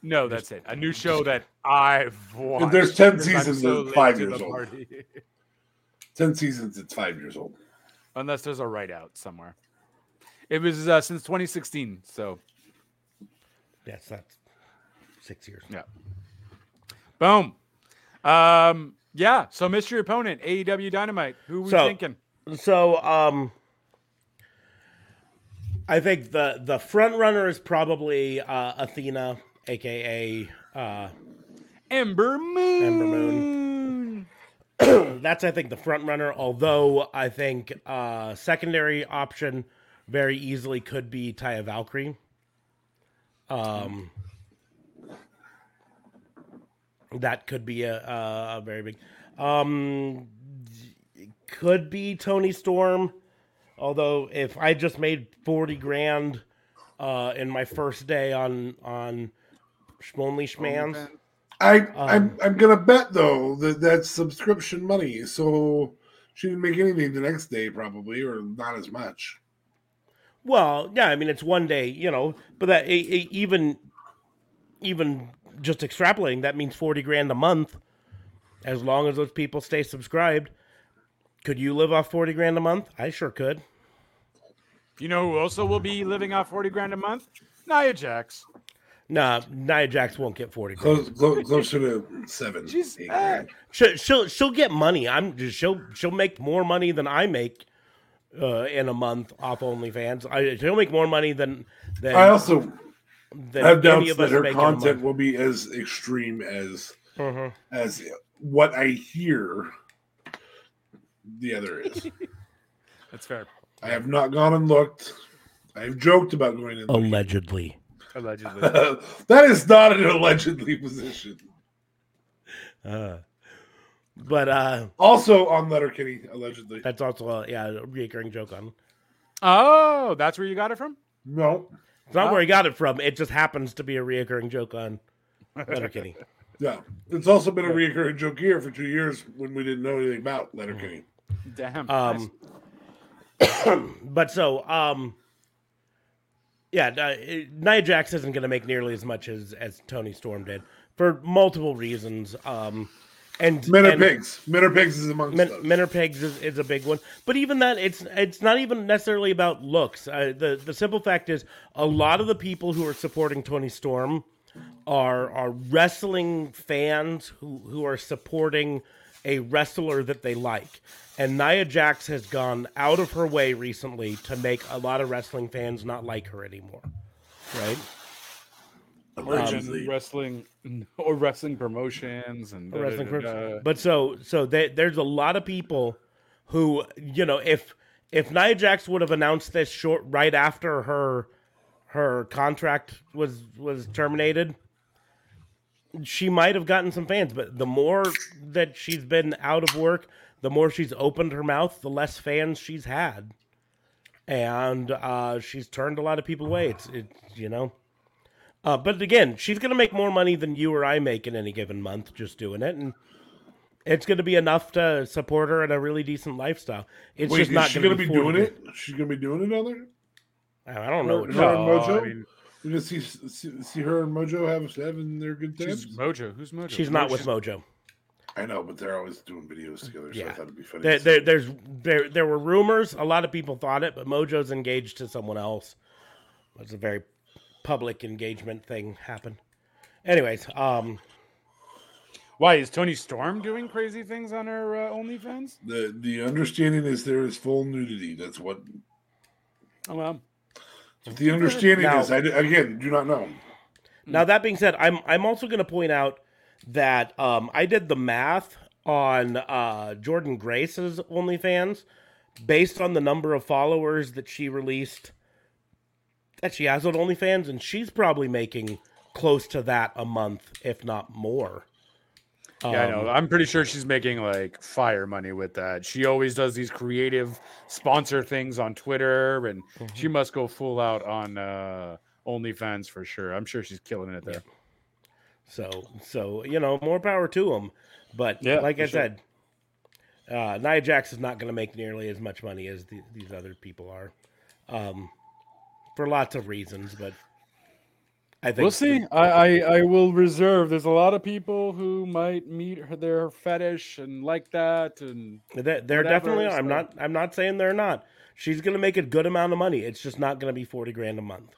No, that's it. A new show that I've watched. there's 10 seasons, so it's five years old. Ten seasons. It's five years old. Unless there's a write out somewhere. It was uh, since 2016. So yes, that's six years. yeah. Boom. Um. Yeah. So mystery opponent AEW Dynamite. Who we So- thinking? So, um, I think the the front runner is probably uh, Athena, aka uh, Ember Moon. Ember Moon. That's I think the front runner. Although I think uh, secondary option very easily could be Taya Valkyrie. Um, that could be a, a, a very big. Um, could be Toni Storm. Although if I just made forty grand uh, in my first day on on Schmonly Schmans, I Um, I'm I'm gonna bet though that that's subscription money, so she didn't make anything the next day probably, or not as much. Well, yeah, I mean it's one day, you know, but that even even just extrapolating that means 40 grand a month as long as those people stay subscribed. Could you live off 40 grand a month? I sure could. You know who also will be living off 40 grand a month? Nia Jax. Nah, Nia Jax won't get 40 grand. Close, close, closer to seven. She's eight eh. She'll, she'll she'll get money. I'm just she'll she'll make more money than I make uh, in a month off OnlyFans. I, she'll make more money than than I also than have doubts of that us her make in a content will be as extreme as Mhm. as what I hear the other is. that's fair. I have not gone and looked. I have joked about going and looking. Allegedly. Allegedly. that is not an allegedly position. Uh, but uh, Also on Letterkenny, allegedly. that's also a, yeah a recurring joke on. oh, that's where you got it from? No. It's not where he got it from. It just happens to be a reoccurring joke on Letterkenny. Yeah. It's also been a recurring joke here for two years when we didn't know anything about Letterkenny. Damn. Um, but so, um, yeah, uh, it- Nia Jax isn't going to make nearly as much as as Toni Storm did for multiple reasons. Um, and Men are and pigs. Men are pigs is amongst Men, men are pigs is, is a big one, but even that, it's it's not even necessarily about looks. Uh, the the simple fact is, a lot of the people who are supporting Toni Storm are are wrestling fans who who are supporting a wrestler that they like. And Nia Jax has gone out of her way recently to make a lot of wrestling fans not like her anymore. Right? Or just Allegedly. wrestling or wrestling promotions and da- wrestling da- da- But so so they, there's a lot of people who you know if if Nia Jax would have announced this short right after her her contract was was terminated, she might have gotten some fans. But the more that she's been out of work, the more she's opened her mouth, the less fans she's had, and uh, she's turned a lot of people away. It's it's you know. Uh, but again, she's going to make more money than you or I make in any given month just doing it, and it's going to be enough to support her in a really decent lifestyle. It's Wait, just is not she going gonna to be doing it? She's gonna be doing it on there? I don't know. Her, what- her and No, Mojo? I mean- you gonna see, see see her and Mojo have having their good times? Mojo. Who's Mojo? She's not with Mojo. I know, but they're always doing videos together, so I Yeah. thought it'd be funny. There, there, there's there there were rumors. A lot of people thought it, but Mojo's engaged to someone else. It's a very public engagement thing happen. Anyways, um, Why is Toni Storm doing crazy things on her uh, OnlyFans? the the understanding is there is full nudity. That's what Oh well. the understanding Now- is. I d- again do not know. Now that being said, I'm I'm also going to point out that um, I did the math on uh, Jordynne Grace's OnlyFans based on the number of followers that she released that she has on OnlyFans, and she's probably making close to that a month, if not more. Yeah, I know. Um, I'm pretty sure she's making like fire money with that. She always does these creative sponsor things on Twitter, and she Mm-hmm. must go full out on uh, OnlyFans for sure. I'm sure she's killing it there. So, so you know, more power to them. But Yeah, like I sure. said, uh, Nia Jax is not going to make nearly as much money as the, these other people are, um, for lots of reasons. But I think We'll see. I, I I will reserve. There's a lot of people who might meet their fetish and like that, and They're, they're whatever, definitely. I'm not. I'm not saying they're not. She's going to make a good amount of money. It's just not going to be forty grand a month.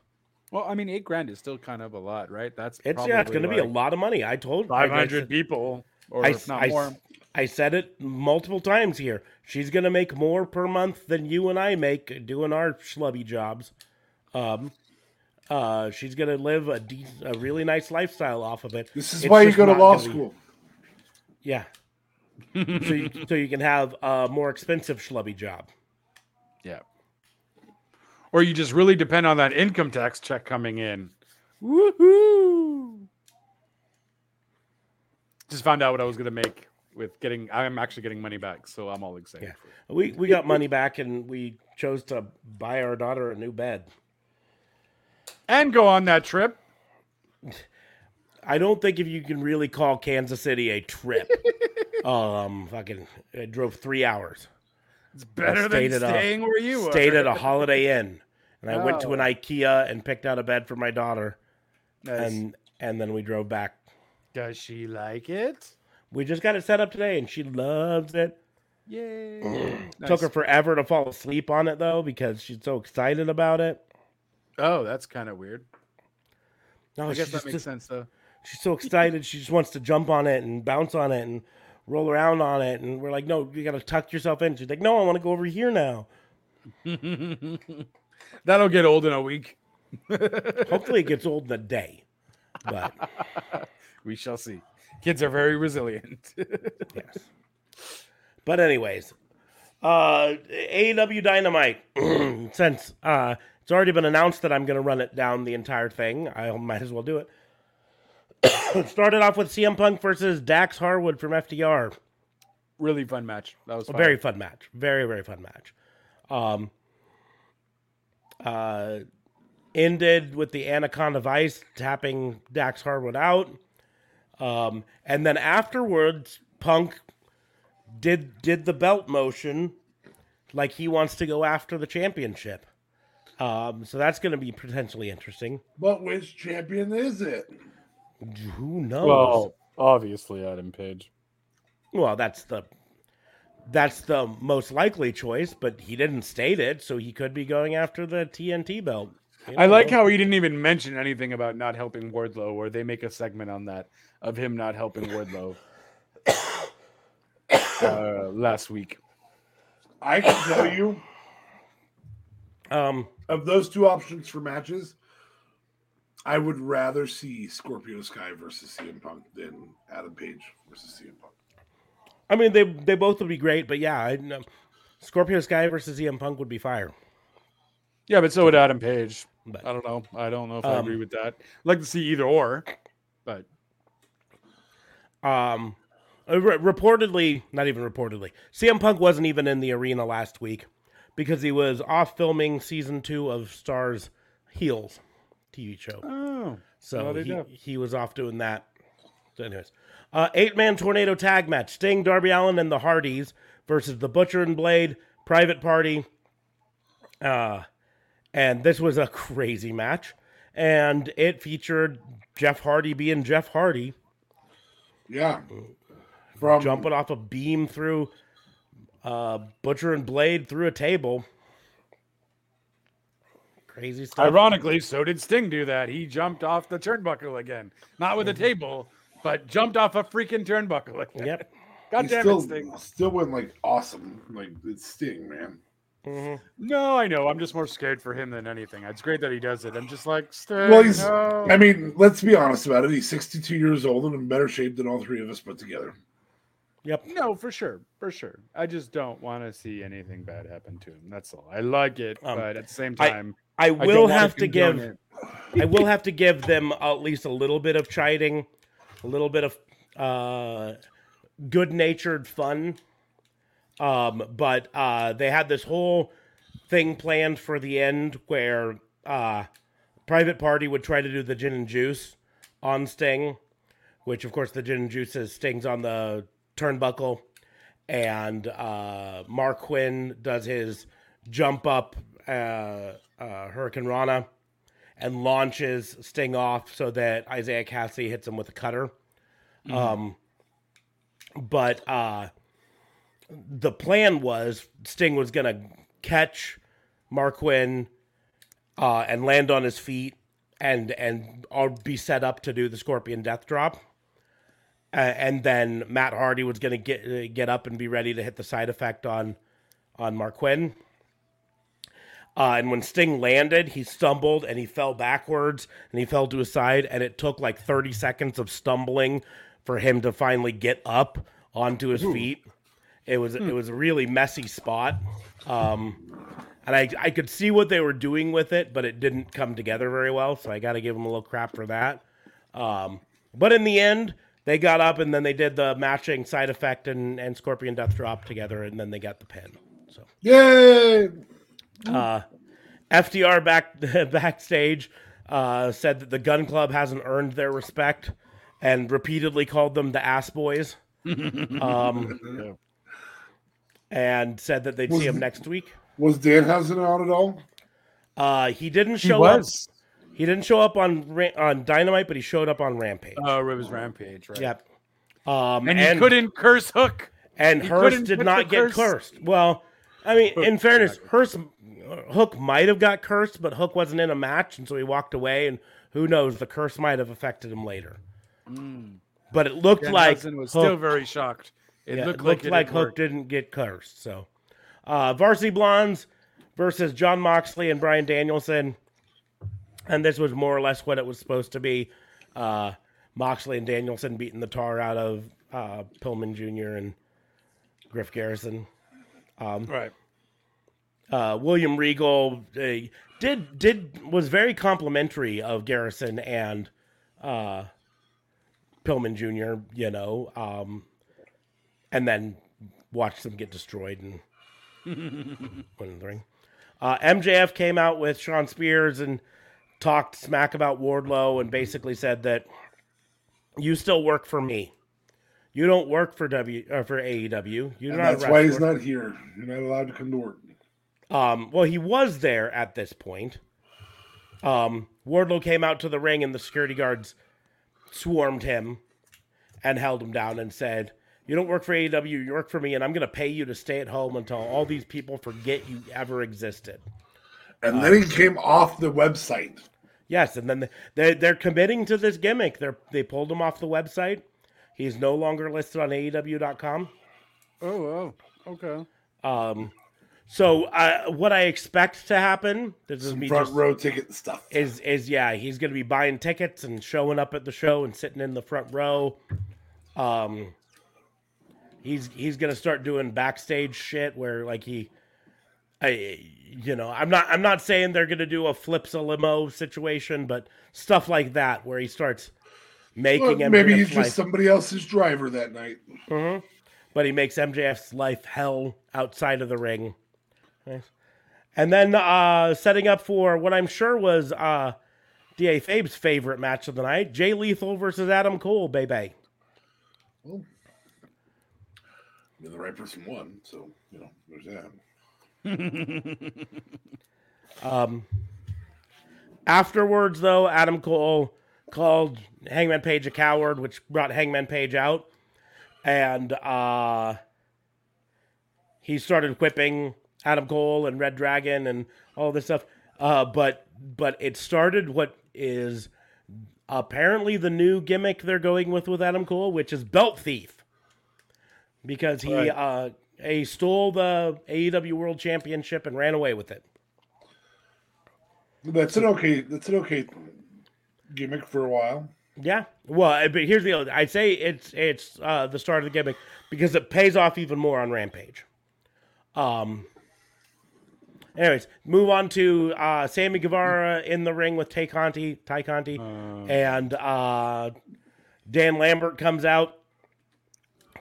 Well, I mean, eight grand is still kind of a lot, right? That's It's yeah. It's going to be a lot of money. I told 500 people, or I, if not I- more. I said it multiple times here. She's going to make more per month than you and I make doing our schlubby jobs. Um, uh, she's going to live a, de- a really nice lifestyle off of it. This is It's why you go to law gonna be- school. Yeah. so you, so you can have a more expensive schlubby job. Yeah. Or you just really depend on that income tax check coming in. Woohoo! Just found out what I was gonna make with getting. I'm actually getting money back, so I'm all excited. Yeah. We we got money back and we chose to buy our daughter a new bed. And go on that trip. I don't think if you can really call Kansas City a trip. um, fucking, I drove three hours. It's better than staying where you were. Stayed at a Holiday Inn, and I went to an Oh. IKEA and picked out a bed for my daughter, Nice. and and then we drove back. Does she like it? We just got it set up today, and she loves it. Yay! Took her forever to fall asleep on it though because she's so excited about it. Oh, that's kind of weird. No, I guess that just- makes sense though. She's so excited. She just wants to jump on it and bounce on it and roll around on it. And we're like, no, you got to tuck yourself in. She's like, no, I want to go over here now. That'll get old in a week. Hopefully, it gets old in a day. But we shall see. Kids are very resilient. yes. But anyways, uh, AEW Dynamite. Since uh, it's already been announced that I'm going to run it down the entire thing, I might as well do it. Started off with CM Punk versus Dax Harwood from FTR. really fun match. That was a very fun match. Very very fun match. Um, uh, ended with the Anaconda Vice tapping Dax Harwood out, um, and then afterwards, Punk did did the belt motion like he wants to go after the championship. Um, so that's going to be potentially interesting. But which champion is it? Who knows? Well, obviously Adam Page. Well, that's the that's the most likely choice, but he didn't state it, so he could be going after the TNT belt. You I like how he didn't even mention anything about not helping Wardlow, or they make a segment on that of him not helping Wardlow uh, last week. I can tell you, um, of those two options for matches, I would rather see Scorpio Sky versus CM Punk than Adam Page versus CM Punk. I mean, they they both would be great, but yeah, I, know Scorpio Sky versus CM Punk would be fire. Yeah, but so would Adam Page. But- I don't know. I don't know if I Um, agree with that. I'd like to see either or, but Um, uh, re- reportedly, not even reportedly, CM Punk wasn't even in the arena last week because he was off filming season two of Starz Heels TV show. oh, So he, he was off doing that. So, anyways, uh, eight man tornado tag match: Sting, Darby Allin, and the Hardys versus the Butcher and Blade, Private Party. Uh, and this was a crazy match, and it featured Jeff Hardy being Jeff Hardy, Yeah. From jumping off a beam through uh, Butcher and Blade through a table. Crazy stuff. ironically, so did Sting do that. He jumped off the turnbuckle again, not with a table, but jumped off a freaking turnbuckle. Again. Yep. God damn still, it, Sting. still went like awesome. Like it's Sting, man. Mhm. No, I know. I'm just more scared for him than anything. It's great that he does it. I'm just like, Sting. Well, he's. no. I mean, let's be honest about it. He's 62 years old and in better shape than all three of us put together. Yep. No, for sure, for sure. I just don't want to see anything bad happen to him. That's all. I like it, Um, but at the same time, I don't will wanna have to give. I will have to give them at least a little bit of chiding, a little bit of uh, good-natured fun. Um, but uh, they had this whole thing planned for the end where uh, Private Party would try to do the gin and juice on Sting, which of course the gin and juice is Sting's on the turnbuckle, and uh, Marq Quen does his jump up uh, uh, hurricanrana and launches Sting off so that Isiah Kassidy hits him with a cutter. Um, but uh, the plan was Sting was going to catch Marq Quen uh, and land on his feet and and all be set up to do the Scorpion Death Drop. Uh, and then Matt Hardy was going to get uh, get up and be ready to hit the side effect on on Marq Quen. Uh, and when Sting landed, he stumbled and he fell backwards and he fell to his side. And it took like 30 seconds of stumbling for him to finally get up onto his feet. It was it was a really messy spot, um, and I I could see what they were doing with it, but it didn't come together very well. So I got to give them a little crap for that. Um, but in the end, they got up and then they did the matching side effect and, and Scorpion Death Drop together, and then they got the pin. So Yay! uh, FTR back backstage uh, said that the Gunn Club hasn't earned their respect, and repeatedly called them the Ass Boys. um, and said that they'd Was see him next week. Was Danhausen out at all? Uh, he didn't He show was. up. He didn't show up on on Dynamite, but he showed up on Rampage. Oh, it was Rampage, right? Yep. Um, And he couldn't curse Hook. And He Hurst did not get curse- cursed. Well, I mean, Hook, in fairness, Hurst Hook might have got cursed, but Hook wasn't in a match, and so he walked away. And who knows, the curse might have affected him later. But it looked like Danhausen was Hook- still very shocked. It yeah, looked it like looked it like had Hook worked. didn't get cursed. So, uh, Varsity Blondes versus Jon Moxley and Bryan Danielson, and this was more or less what it was supposed to be. Uh, Moxley and Danielson beating the tar out of uh, Pillman Jr. and Griff Garrison. Um, right. Uh, William Regal uh, did did was very complimentary of Garrison and uh, Pillman Jr. You know, um, and then watched them get destroyed and win in the ring. Uh, MJF came out with Shawn Spears and talked smack about Wardlow and basically said that you still work for me. You don't work for W uh, for AEW. You're And not that's why he's not here. You're not allowed to come to work. Um, well, he was there at this point. Um, Wardlow came out to the ring, and the security guards swarmed him and held him down and said, "You don't work for AEW. You work for me, and I'm going to pay you to stay at home until all these people forget you ever existed." And then he came off the website. Yes, and then they they're committing to this gimmick. They're they pulled him off the website. He's no longer listed on AEW.com. Oh, oh, okay. Um, so uh, what I expect to happen, this is me front just- row ticket stuff. Is is yeah, he's gonna be buying tickets and showing up at the show and sitting in the front row. Um, he's he's gonna start doing backstage shit where like he, I you know I'm not I'm not saying they're gonna do a flips a limo situation, but stuff like that where he starts making Well, maybe MJF's he's just somebody else's driver that night. Mhm. But he makes MJF's life hell outside of the ring. And then uh, setting up for what I'm sure was uh, DA Fabe's favorite match of the night Jay Lethal versus Adam Cole, baby. Well, the right person won, so you know there's that. Um, afterwards, though, Adam Cole called Hangman Page a coward, which brought Hangman Page out. And uh, he started whipping Adam Cole and Red Dragon and all this stuff. Uh, but but it started what is apparently the new gimmick they're going with with Adam Cole, which is belt thief, because he Right. uh, he stole the AEW World Championship and ran away with it. That's an okay. That's an okay gimmick for a while. Yeah. Well, uh, but here's the other. I'd say it's it's uh, the start of the gimmick because it pays off even more on Rampage. Um. Anyways, move on to uh, Sammy Guevara in the ring with Tay Conti, Ty Conti, and uh, Dan Lambert comes out,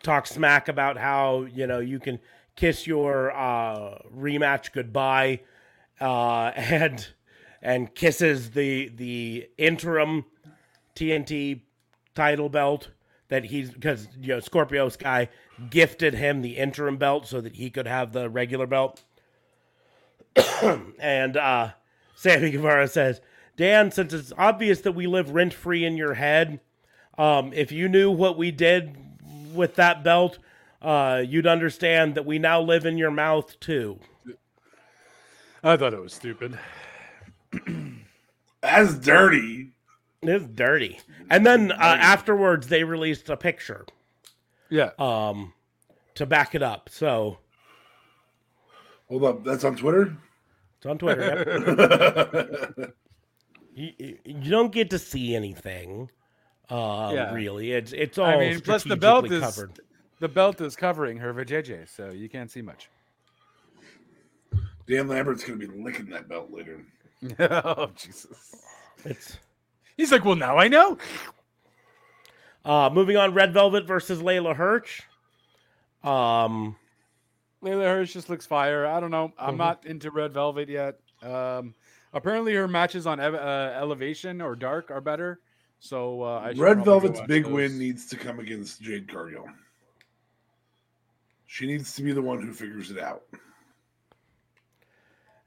talks smack about how you know you can kiss your uh, rematch goodbye, uh, and and kisses the the interim TNT title belt that he's because you know Scorpio Sky gifted him the interim belt so that he could have the regular belt. and uh Sammy Guevara says, Dan, since it's obvious that we live rent free in your head, um, if you knew what we did with that belt, uh, you'd understand that we now live in your mouth too. I thought it was stupid. That's dirty. It's dirty. And then uh, afterwards, they released a picture. Yeah. Um, to back it up. So Hold up, that's on Twitter. it's on Twitter. Yep. you, you- you don't get to see anything. Uh, Yeah. really, it's it's all. I mean, plus the belt is covered. the belt is covering her vajayjay, so you can't see much. Dan Lambert's gonna be licking that belt later. oh Jesus! It's He's like, well, now I know. uh, moving on. Red Velvet versus Leyla Hirsch. Um, Leyla Hirsch just looks fire. I don't know. I'm Mhm. not into Red Velvet yet. Um, apparently, her matches on Ev- uh, Elevation or Dark are better. So uh, I Red Velvet's big those. win needs to come against Jade Cargill. She needs to be the one who figures it out.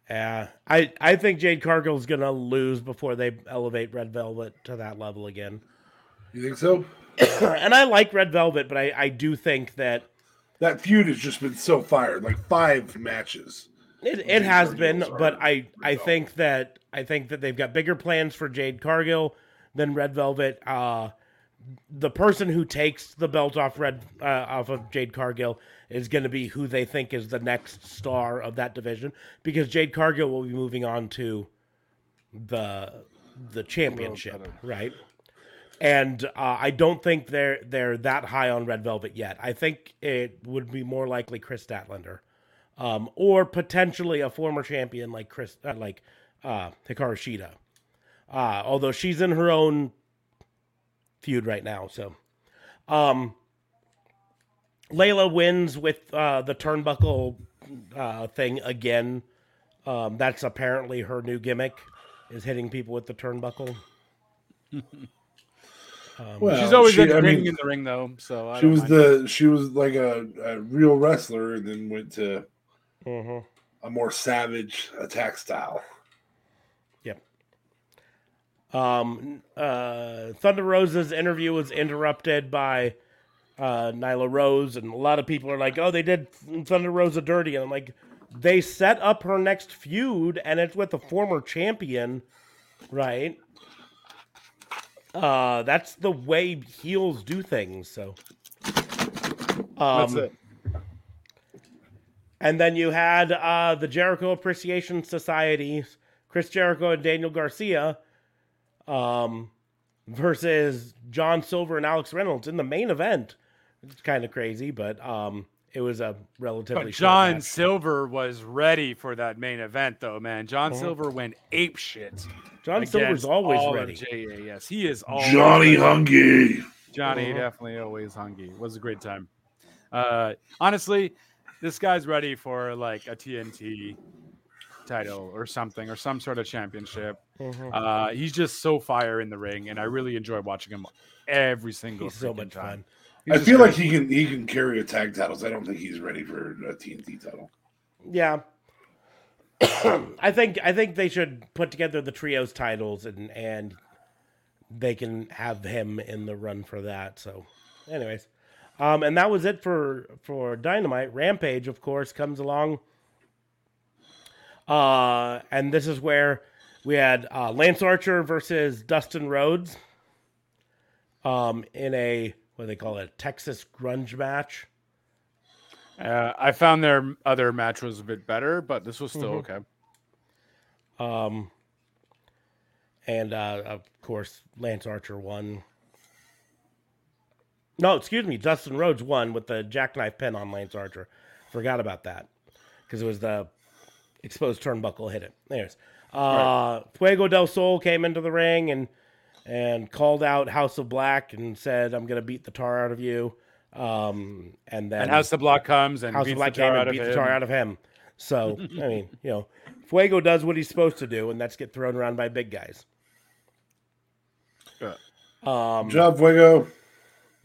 yeah, I I think Jade Cargill's gonna lose before they elevate Red Velvet to that level again. You think so? and I like Red Velvet, but I I do think that That feud has just been so fired, like five matches. It, it Jade has Cargill's been, but I I think that I think that they've got bigger plans for Jade Cargill than Red Velvet. Uh, the person who takes the belt off Red uh, off of Jade Cargill is going to be who they think is the next star of that division because Jade Cargill will be moving on to the the championship, right? And uh, I don't think they're they're that high on Red Velvet yet. I think it would be more likely Kris Statlander um, or potentially a former champion like Chris, uh, like uh, Hikaru Shida. Uh, although she's in her own feud right now, so um, Leyla wins with uh, the turnbuckle uh, thing again. Um, that's apparently her new gimmick is hitting people with the turnbuckle. Um, Well, She's always she- I mean, in the ring, though. So I she was mind. the she was like a, a real wrestler, and then went to Mhm. a more savage attack style. Um, uh, Thunder Rosa's interview was interrupted by uh, Nyla Rose, and a lot of people are like, "Oh, they did Thunder Rosa dirty," and I'm like, "They set up her next feud, and it's with a former champion, right?" Uh, that's the way heels do things. So, um, That's it. and then you had uh, the Jericho Appreciation Society, Chris Jericho and Daniel Garcia, um, versus John Silver and Alex Reynolds in the main event. It's kind of crazy, but um, it was a relatively But John match. Silver was ready for that main event, though, man. John Mhm. Silver went ape shit. John Silver's always all of ready. JAS. He is always Johnny ready. Hungee. Johnny Mhm. definitely always hungry. It was a great time. Uh, honestly, this guy's ready for like a TNT title or something or some sort of championship. Mhm. Uh, he's just so fire in the ring, and I really enjoy watching him every single He's so much time. fun. He's I feel like he can he can carry a tag titles. I don't think he's ready for a TNT title. Yeah. I think I think they should put together the trios titles and and they can have him in the run for that. So, anyways, um, and that was it for for Dynamite. Rampage, of course, comes along. Uh, and this is where we had uh, Lance Archer versus Dustin Rhodes. Um, in a what do they call it, a Texas grunge match. Uh, I found their other match was a bit better, but this was still Mhm. okay. Um, and uh, of course, Lance Archer won. No, excuse me. Dustin Rhodes won with the jackknife pin on Lance Archer. Forgot about that because it was the exposed turnbuckle hit it. Anyways, uh, Fuego del Sol came into the ring and and called out House of Black and said, "I'm going to beat the tar out of you." Um, and then And House of Black comes and House beats of Black the tar came and beat the tar out of him. So I mean, you know, Fuego does what he's supposed to do, and that's get thrown around by big guys. Um, Good job, Fuego.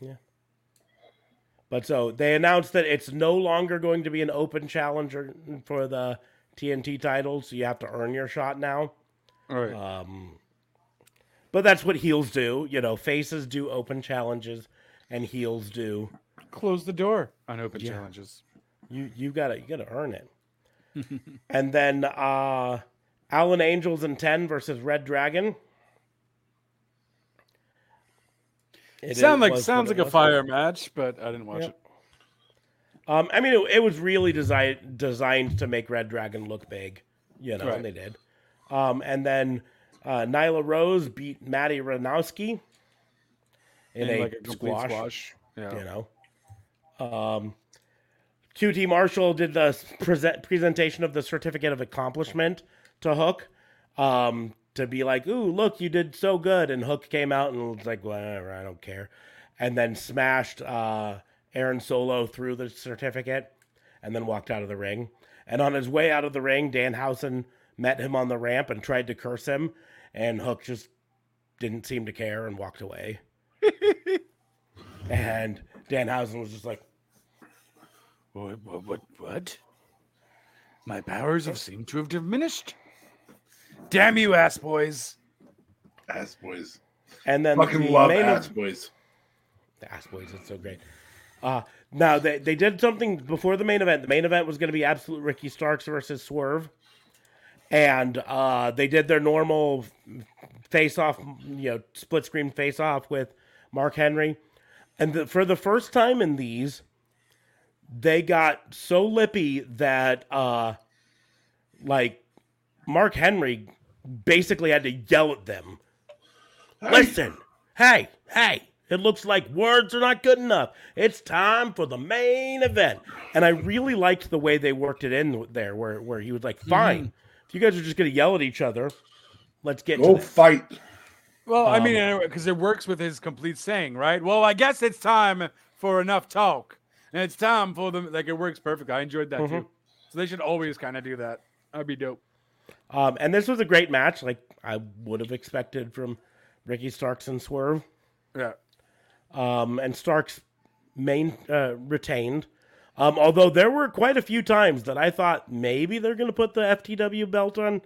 Yeah. But so they announced that it's no longer going to be an open challenger for the TNT title, so you have to earn your shot now. All right. Um, but that's what heels do. You know, faces do open challenges, and heels do. Close the door on open Yeah. challenges. You you gotta you gotta earn it. and then uh Alan Angels and ten versus Red Dragon. It Sound is- like sounds like a fire match, but I didn't watch Yep. it. Um, I mean, it, it was really designed designed to make Red Dragon look big, you know, Right. and they did. Um, and then uh, Nyla Rose beat Madi Wrenkowski in, In, a, like, a squash, squash. Yeah. You know, um, QT Marshall did the present presentation of the certificate of accomplishment to Hook. Um, to be like, ooh, look, you did so good. And Hook came out and was like, whatever, I don't care. And then smashed uh, Aaron Solo threw the certificate and then walked out of the ring. And on his way out of the ring, Danhausen met him on the ramp and tried to curse him. And Hook just didn't seem to care and walked away. and Danhausen was just like, What? What? What? what? My powers have seemed to have diminished. Damn you, ass boys! Ass boys. and then Fucking the love main ass ev- boys. The Ass Boys, it's so great. Uh, now they, they did something before the main event. The main event was going to be Absolute Ricky Starks versus Swerve, and uh, they did their normal face off, you know, split screen face off with Mark Henry, and the, for the first time in these, they got so lippy that uh, like Mark Henry basically had to yell at them. Listen, hey, hey, it looks like words are not good enough. It's time for the main event. And I really liked the way they worked it in there, where, where he was like, fine, if you guys are just going to yell at each other, let's get Go to fight. Well, I Um, mean, because it works with his complete saying, right? Well, I guess it's time for enough talk, and it's time for them. Like it works perfect. I enjoyed that Mhm. too. So they should always kind of do that. That'd be dope. Um, and this was a great match, like I would have expected from Ricky Starks and Swerve. Yeah. Um, and Starks main uh, retained. Um, although there were quite a few times that I thought maybe they're going to put the FTW belt on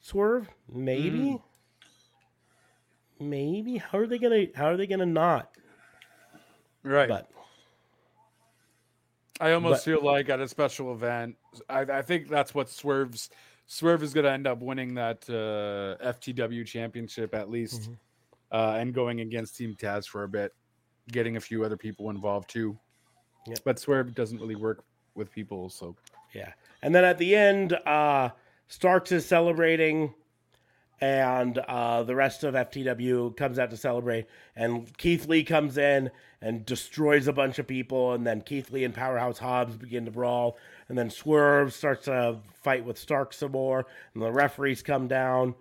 Swerve. Maybe. Maybe. How are they gonna? How are they gonna not? Right. But I almost But- feel like at a special event, I, I think that's what Swerve's Swerve is going to end up winning that uh, FTW championship at least, Mm-hmm. uh, and going against Team Taz for a bit, getting a few other people involved too. Yeah. But Swerve doesn't really work with people, so Yeah. And then at the end, uh, Starks is celebrating, and uh, the rest of FTW comes out to celebrate. And Keith Lee comes in and destroys a bunch of people. And then Keith Lee and Powerhouse Hobbs begin to brawl. And then Swerve starts to fight with Starks some more. And the referees come down.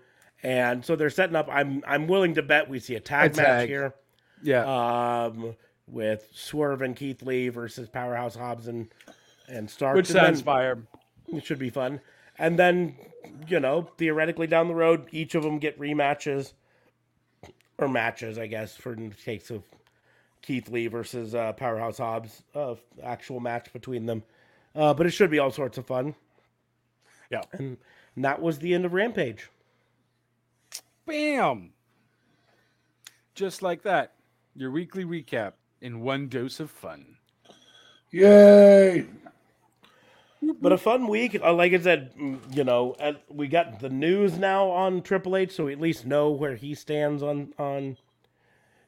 And so they're setting up. I'm I'm willing to bet we see a tag A match here. Yeah. Um, with Swerve and Keith Lee versus Powerhouse Hobbs and and Starks. which And then- sounds fire. it should be fun. And then, you know, theoretically down the road, each of them get rematches or matches, I guess, for the case of Keith Lee versus uh, Powerhouse Hobbs, uh, actual match between them. Uh, but it should be all sorts of fun. Yeah. And, and that was the end of Rampage. Bam! Just like that, your weekly recap in one dose of fun. Yay! But a fun week. Uh, like I said, mm, you know, uh, we got the news now on Triple H, so we at least know where he stands on on.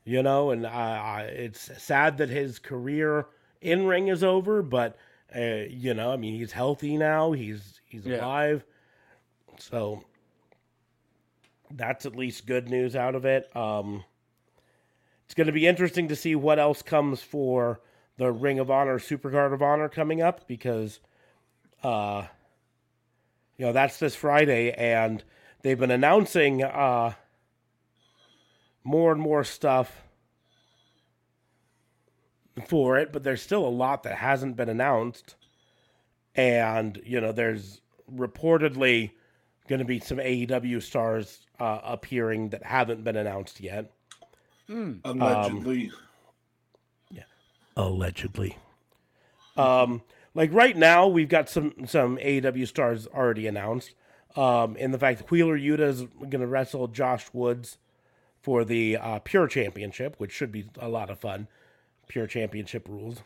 You know, and uh, uh, it's sad that his career in ring is over, but uh, you know, I mean, he's healthy now. He's he's Yeah. alive, so that's at least good news out of it. Um, it's going to be interesting to see what else comes for the Ring of Honor Supercard of Honor coming up because, uh, you know, that's this Friday, and they've been announcing uh, more and more stuff for it, but there's still a lot that hasn't been announced. And, you know, there's reportedly going to be some AEW stars uh, appearing that haven't been announced yet. Allegedly. yeah, allegedly. Um, like right now, we've got some some AEW stars already announced. Um, in the fact that Wheeler Yuta is going to wrestle Josh Woods for the uh, Pure Championship, which should be a lot of fun. Pure Championship rules.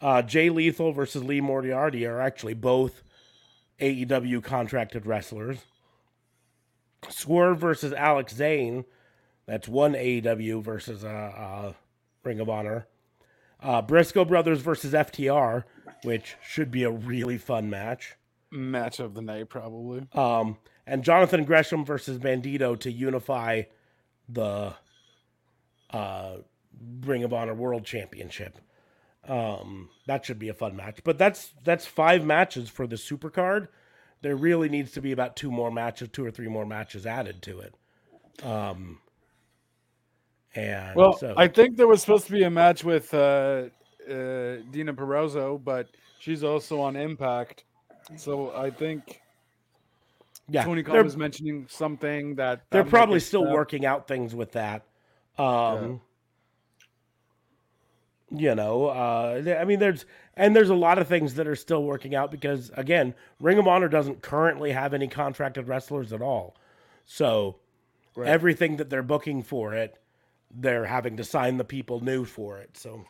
Uh, Jay Lethal versus Lee Moriarty are actually both AEW contracted wrestlers. Swerve versus Alex Zayne, that's one AEW versus uh, uh, Ring of Honor. Uh, Briscoe Brothers versus FTR, which should be a really fun match. Match of the night, probably. Um, and Jonathan Gresham versus Bandito to unify the uh, Ring of Honor World Championship. Um, that should be a fun match. But that's that's five matches for the Super Card. There really needs to be about two more matches, two or three more matches added to it. Um, and Well, so, I think there was supposed to be a match with uh, uh, Deonna Purrazzo, but she's also on Impact. So I think yeah, Tony Khan was mentioning something that they're probably still stuff. working out things with that. Um, You know, uh, I mean, there's and there's a lot of things that are still working out because again, Ring of Honor doesn't currently have any contracted wrestlers at all, so Right. everything that they're booking for it, they're having to sign the people new for it. So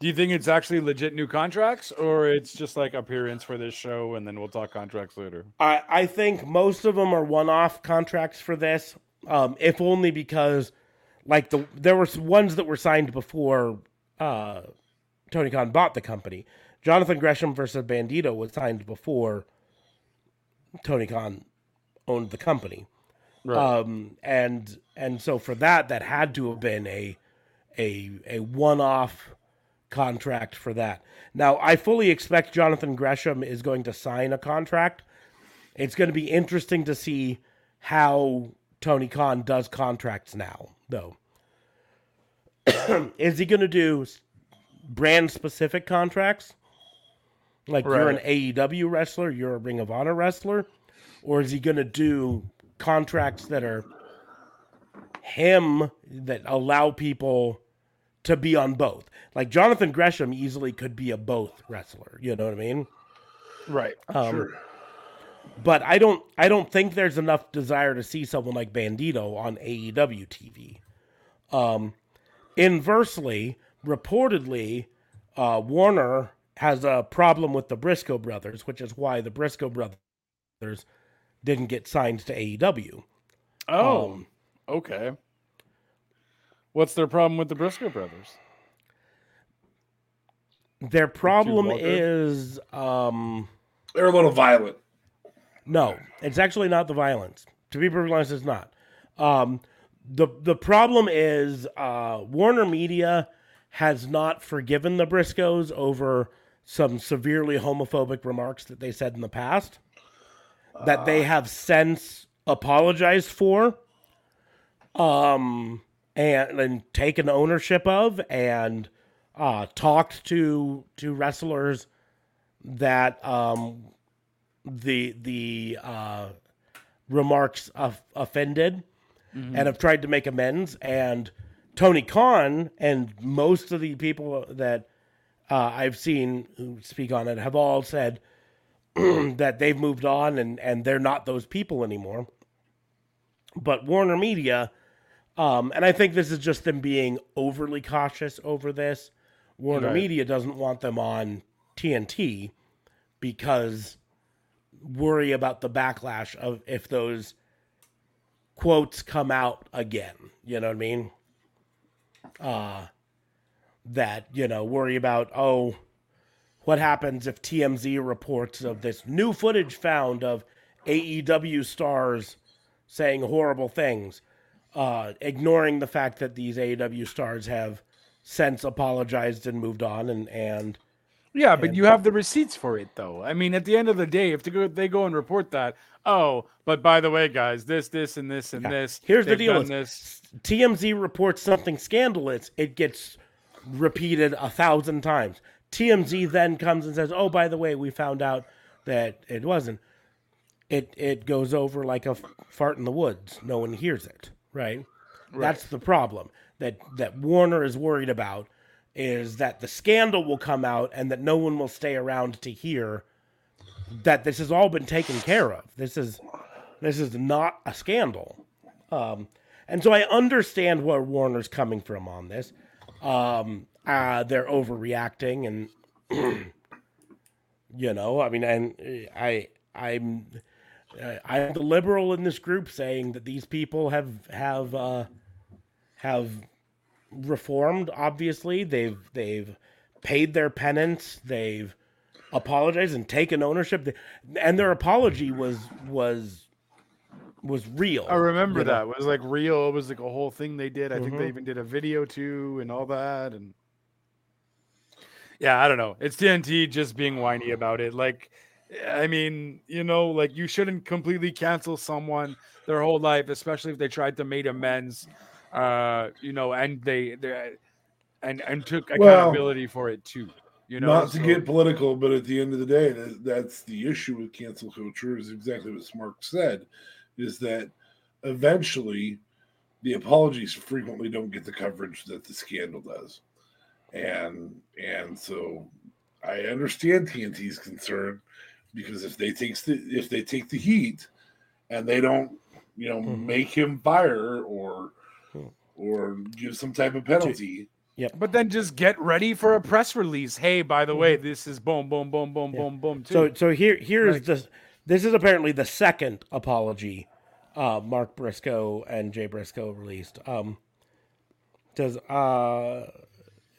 Do you think it's actually legit new contracts, or it's just like appearance for this show, and then we'll talk contracts later? I, I think most of them are one-off contracts for this, um, if only because, like the there were some ones that were signed before uh, Tony Khan bought the company. Jonathan Gresham versus Bandito was signed before Tony Khan owned the company, Right. um, and and so for that, that had to have been a a a one-off contract for that. Now, I fully expect Jonathan Gresham is going to sign a contract. It's going to be interesting to see how Tony Khan does contracts now, though. is he going to do brand specific contracts? Like you're an AEW wrestler, you're a Ring of Honor wrestler? Or is he going to do contracts that are him that allow people to be on both? Like Jonathan Gresham easily could be a both wrestler. You know what I mean? Right. Um, Sure. But I don't. I don't think there's enough desire to see someone like Bandito on AEW TV. Um, inversely, reportedly, uh, Warner has a problem with the Briscoe brothers, which is why the Briscoe brothers didn't get signed to AEW. Oh, Um, okay. What's their problem with the Briscoe brothers? Their problem is um, They're a little violent. No, it's actually not the violence. To be perfectly honest, it's not. Um, the The problem is uh, Warner Media has not forgiven the Briscoes over some severely homophobic remarks that they said in the past that they have since apologized for um and and taken ownership of and uh talked to to wrestlers that um the the uh remarks of, offended and have tried to make amends. And Tony Khan and most of the people that uh, I've seen who speak on it have all said that they've moved on and and they're not those people anymore but Warner Media um, and I think this is just them being overly cautious over this. Warner Right. Media doesn't want them on TNT because worry about the backlash of if those quotes come out again. You know what I mean? Uh that, you know, worry about, oh, what happens if TMZ reports of this new footage found of AEW stars saying horrible things? uh, ignoring the fact that these AEW stars have since apologized and moved on, and and Yeah, but And- you have the receipts for it, though. I mean, at the end of the day, if they go, they go and report that, oh, but by the way, guys, this, this, and this, and Yeah. this. Here's the deal: This. TMZ reports something scandalous, it gets repeated a thousand times. TMZ then comes and says, "Oh, by the way, we found out that it wasn't." It it goes over like a fart in the woods. No one hears it, right? That's the problem that that Warner is worried about is that the scandal will come out and that no one will stay around to hear that this has all been taken care of. This is this is not a scandal. Um, and so I understand where Warner's coming from on this. Um, uh, they're overreacting, and you know, I mean, and uh, I, I'm, uh, I'm the liberal in this group saying that these people have have uh, have reformed. Obviously, they've they've paid their penance. They've apologized and taken ownership, and their apology was was was real. I remember you know? that. It was like real. It was like a whole thing they did. I think they Mhm. even did a video too and all that. And yeah, I don't know. It's TNT just being whiny about it. Like, I mean, you know, like you shouldn't completely cancel someone their whole life, especially if they tried to make amends. Uh, you know, and they they and and took Well, accountability for it too. You know, not to get political, but at the end of the day, that, that's the issue with cancel culture. Is exactly what Smark said, is that eventually the apologies frequently don't get the coverage that the scandal does, and and so I understand TNT's concern because if they takes the if they take the heat and they don't you know Mhm. make him fire or Hmm. or give some type of penalty. Yeah. But then just get ready for a press release. Hey, by the way, this is boom, boom, boom, boom, boom, boom. Too. Mm-hmm. So so here here's Like- the this is apparently the second apology uh Mark Briscoe and Jay Briscoe released. Um says uh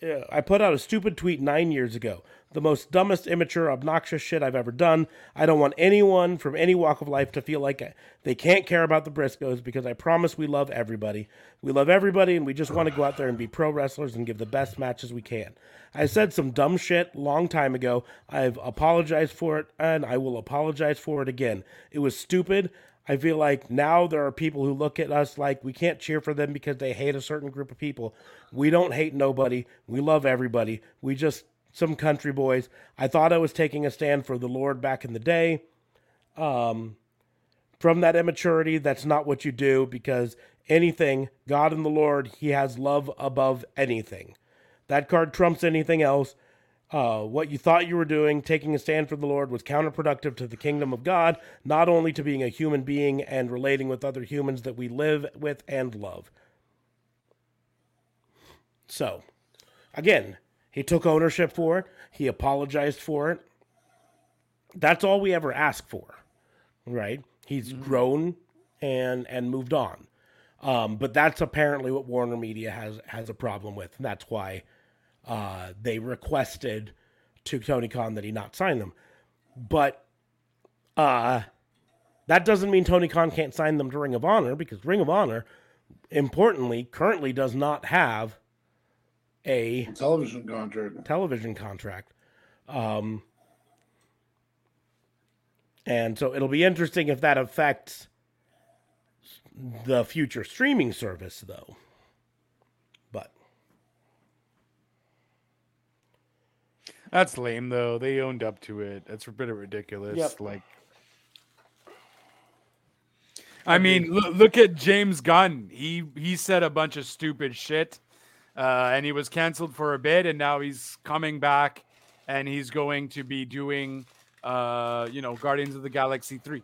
yeah, I put out a stupid tweet nine years ago. The most dumbest, immature, obnoxious shit I've ever done. I don't want anyone from any walk of life to feel like they can't care about the Briscoes because I promise we love everybody. We love everybody and we just want to go out there and be pro wrestlers and give the best matches we can. I said some dumb shit long time ago. I've apologized for it and I will apologize for it again. It was stupid. I feel like now there are people who look at us like we can't cheer for them because they hate a certain group of people. We don't hate nobody. We love everybody. We just some country boys. I thought I was taking a stand for the Lord back in the day. Um, from that immaturity, that's not what you do because anything, God and the Lord, He has love above anything. That card trumps anything else. Uh, what you thought you were doing, taking a stand for the Lord, was counterproductive to the kingdom of God, not only to being a human being and relating with other humans that we live with and love. So, again, he took ownership for it, he apologized for it. That's all we ever ask for, right? He's grown and and moved on. Um, but that's apparently what Warner Media has has a problem with. And that's why uh, they requested to Tony Khan that he not sign them. But uh, that doesn't mean Tony Khan can't sign them to Ring of Honor because Ring of Honor, importantly, currently does not have a television contract. Television contract. Um, and so it'll be interesting if that affects the future streaming service, though. But That's lame though. They owned up to it. That's a bit of ridiculous. Yep. Like, I mean, loo- look at James Gunn. He he said a bunch of stupid shit, uh, and he was canceled for a bit, and now he's coming back, and he's going to be doing, uh, you know, Guardians of the Galaxy three.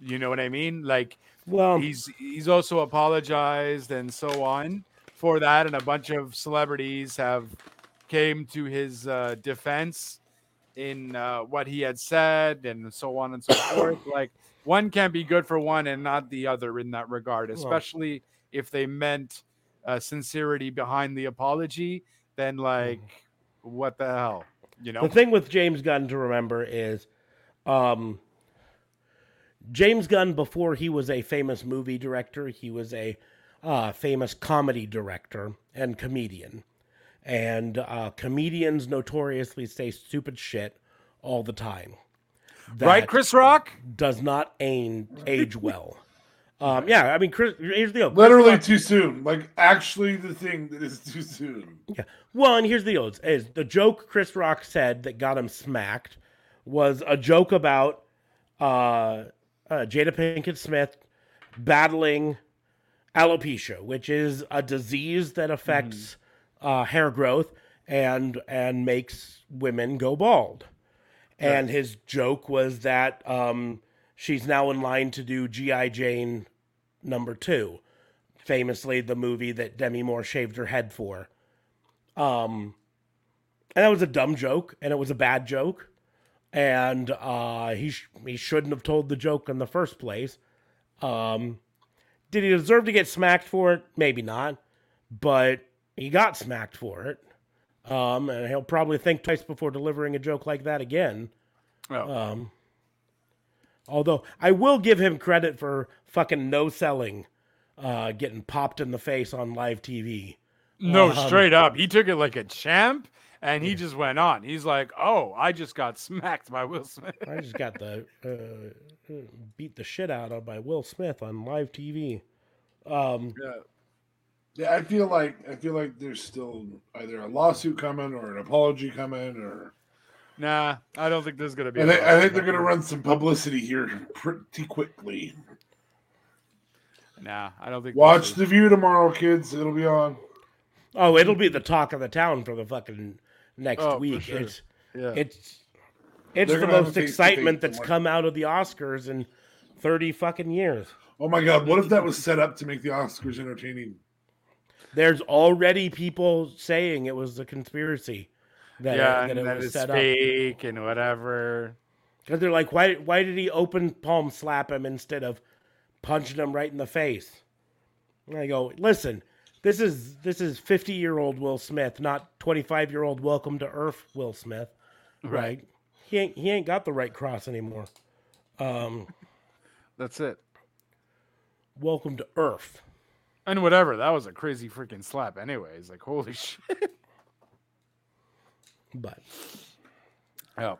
You know what I mean? Like, well, he's he's also apologized and so on for that, and a bunch of celebrities have came to his uh, defense in uh, what he had said and so on and so forth. Like one can't be good for one and not the other in that regard, Well- especially if they meant uh, sincerity behind the apology. Then like, what the hell, you know? the thing with James Gunn to remember is um, James Gunn, before he was a famous movie director, he was a uh, famous comedy director and comedian. And uh, comedians notoriously say stupid shit all the time. Right, Chris Rock? Does not aim, age well. Um, yeah, I mean, Chris, here's the deal. Chris Literally Rock- too soon. Like actually, the thing that is too soon. Yeah. Well, and here's the deal: is, is the joke Chris Rock said that got him smacked was a joke about uh, uh, Jada Pinkett Smith battling alopecia, which is a disease that affects uh, hair growth and and makes women go bald. And his joke was that um, she's now in line to do GI Jane number two, famously the movie that Demi Moore shaved her head for. Um, and that was a dumb joke, and it was a bad joke, and uh, he sh- he shouldn't have told the joke in the first place. Um, did he deserve to get smacked for it? Maybe not, but he got smacked for it. Um, and he'll probably think twice before delivering a joke like that again. Oh. Um, although I will give him credit for fucking no selling, uh, getting popped in the face on live TV. No, Um, straight up. He took it like a champ and he just went on. He's like, oh, I just got smacked by Will Smith. I just got the uh, beat the shit out of by Will Smith on live TV. Um, Yeah. Yeah, I feel like I feel like there's still either a lawsuit coming or an apology coming, or Nah, I don't think there's going to be. I a think, I think they're going to run some publicity here pretty quickly. Nah, I don't think. Watch the View tomorrow, kids. It'll be on. oh, it'll be the talk of the town for the fucking next Oh, week. sure. It's Yeah. it's it's They're the most excitement that's tomorrow. come out of the Oscars in thirty fucking years. Oh my God! What if that was set up to make the Oscars entertaining? There's already people saying it was a conspiracy. That, yeah, it, that and it that was it's set up. fake and whatever. Because they're like, why, why did he open palm slap him instead of punching him right in the face? And I go, listen, this is this is 50 year old Will Smith, not 25 year old Welcome to Earth Will Smith, right? Right. He ain't he ain't got the right cross anymore. Um, That's it. welcome to Earth. And whatever. That was a crazy freaking slap, anyways. Like, holy shit. But Oh.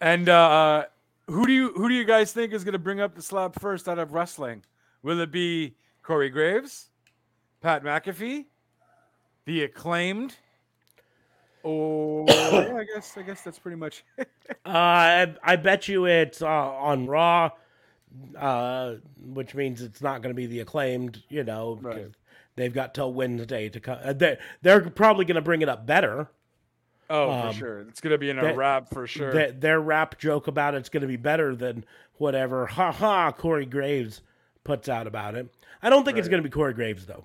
And uh, who do you who do you guys think is going to bring up the slap first out of wrestling? Will it be Corey Graves, Pat McAfee, the acclaimed, or yeah, I guess I guess that's pretty much. it. uh, I, I bet you it's uh, on Raw, uh, which means it's not going to be the acclaimed. You know, because they've got till Wednesday to come. Uh, they're, they're probably going to bring it up better. Oh, Um, for sure. It's going to be in a that- rap for sure. Their, their rap joke about it's going to be better than whatever ha ha Corey Graves puts out about it. I don't think it's going to be Corey Graves though.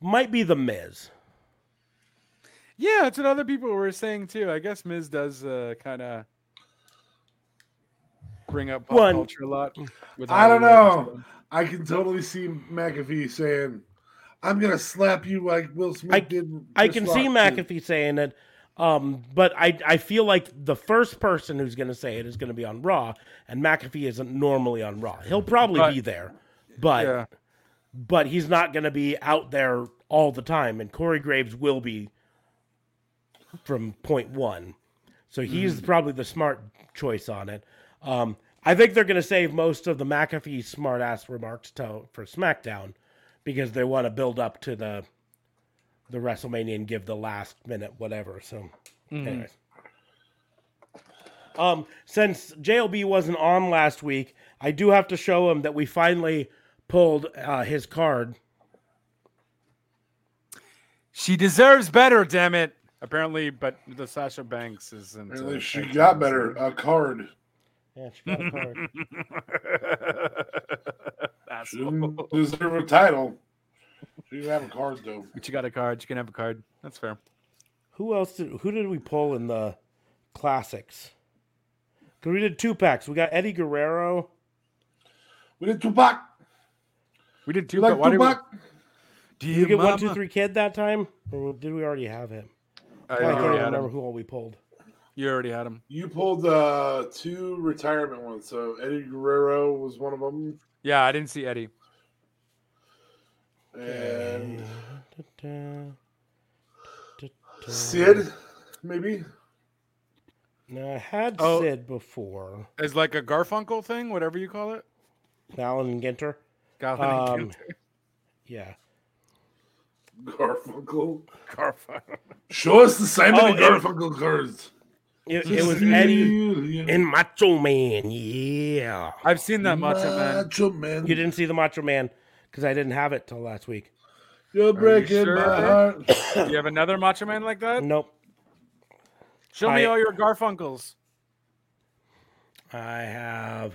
Might be the Miz. yeah, that's what other people were saying too. I guess Miz does uh, kind of bring up pop One- culture a lot. with I don't know. I can totally see McAfee saying, "I'm gonna slap you like Will Smith I, did." I Chris can see Rock did." McAfee saying it, um, but I I feel like the first person who's going to say it is going to be on Raw, and McAfee isn't normally on Raw. He'll probably But- be there, but Yeah. but he's not going to be out there all the time. And Corey Graves will be from point one, so he's probably the smart choice on it. Um, I think they're going to save most of the McAfee smart ass remarks to, for SmackDown because they want to build up to the the WrestleMania and give the last minute whatever. So, Mhm. anyways. Um, since JLB wasn't on last week, I do have to show him that we finally pulled uh, his card. She deserves better, damn it. Apparently, but the Sasha Banks isn't. Apparently she got better. A card. Yeah, she got a card. She didn't deserve a title. She didn't have a card though. But you got a card. You can have a card. That's fair. who else did? Who did we pull in the classics? Cause we did two packs. We got Eddie Guerrero. We did Tupac. We did two. like why did we- Tupac? Did we get one, two, Mama. three kid that time, or did we already have him? I I think can't even remember who all we pulled. You already had him. You pulled uh, two retirement ones. So Eddie Guerrero was one of them, Yeah, I didn't see Eddie. and Da-da. Sid, maybe. No, I had Oh. Sid before. It's like a Garfunkel thing, whatever you call it. Allen and Ginter. Gavin and Um, Ginter. Yeah. Garfunkel. Garfunkel. Show us the Simon Oh, and Garfunkel cards. It, it was Eddie and Macho Man. Yeah. I've seen that Macho Man. Macho Man. You didn't see the Macho Man because I didn't have it till last week. You're Are you breaking sure? my heart. Do you have another Macho Man like that? Nope. Show me all your Garfunkels. I have.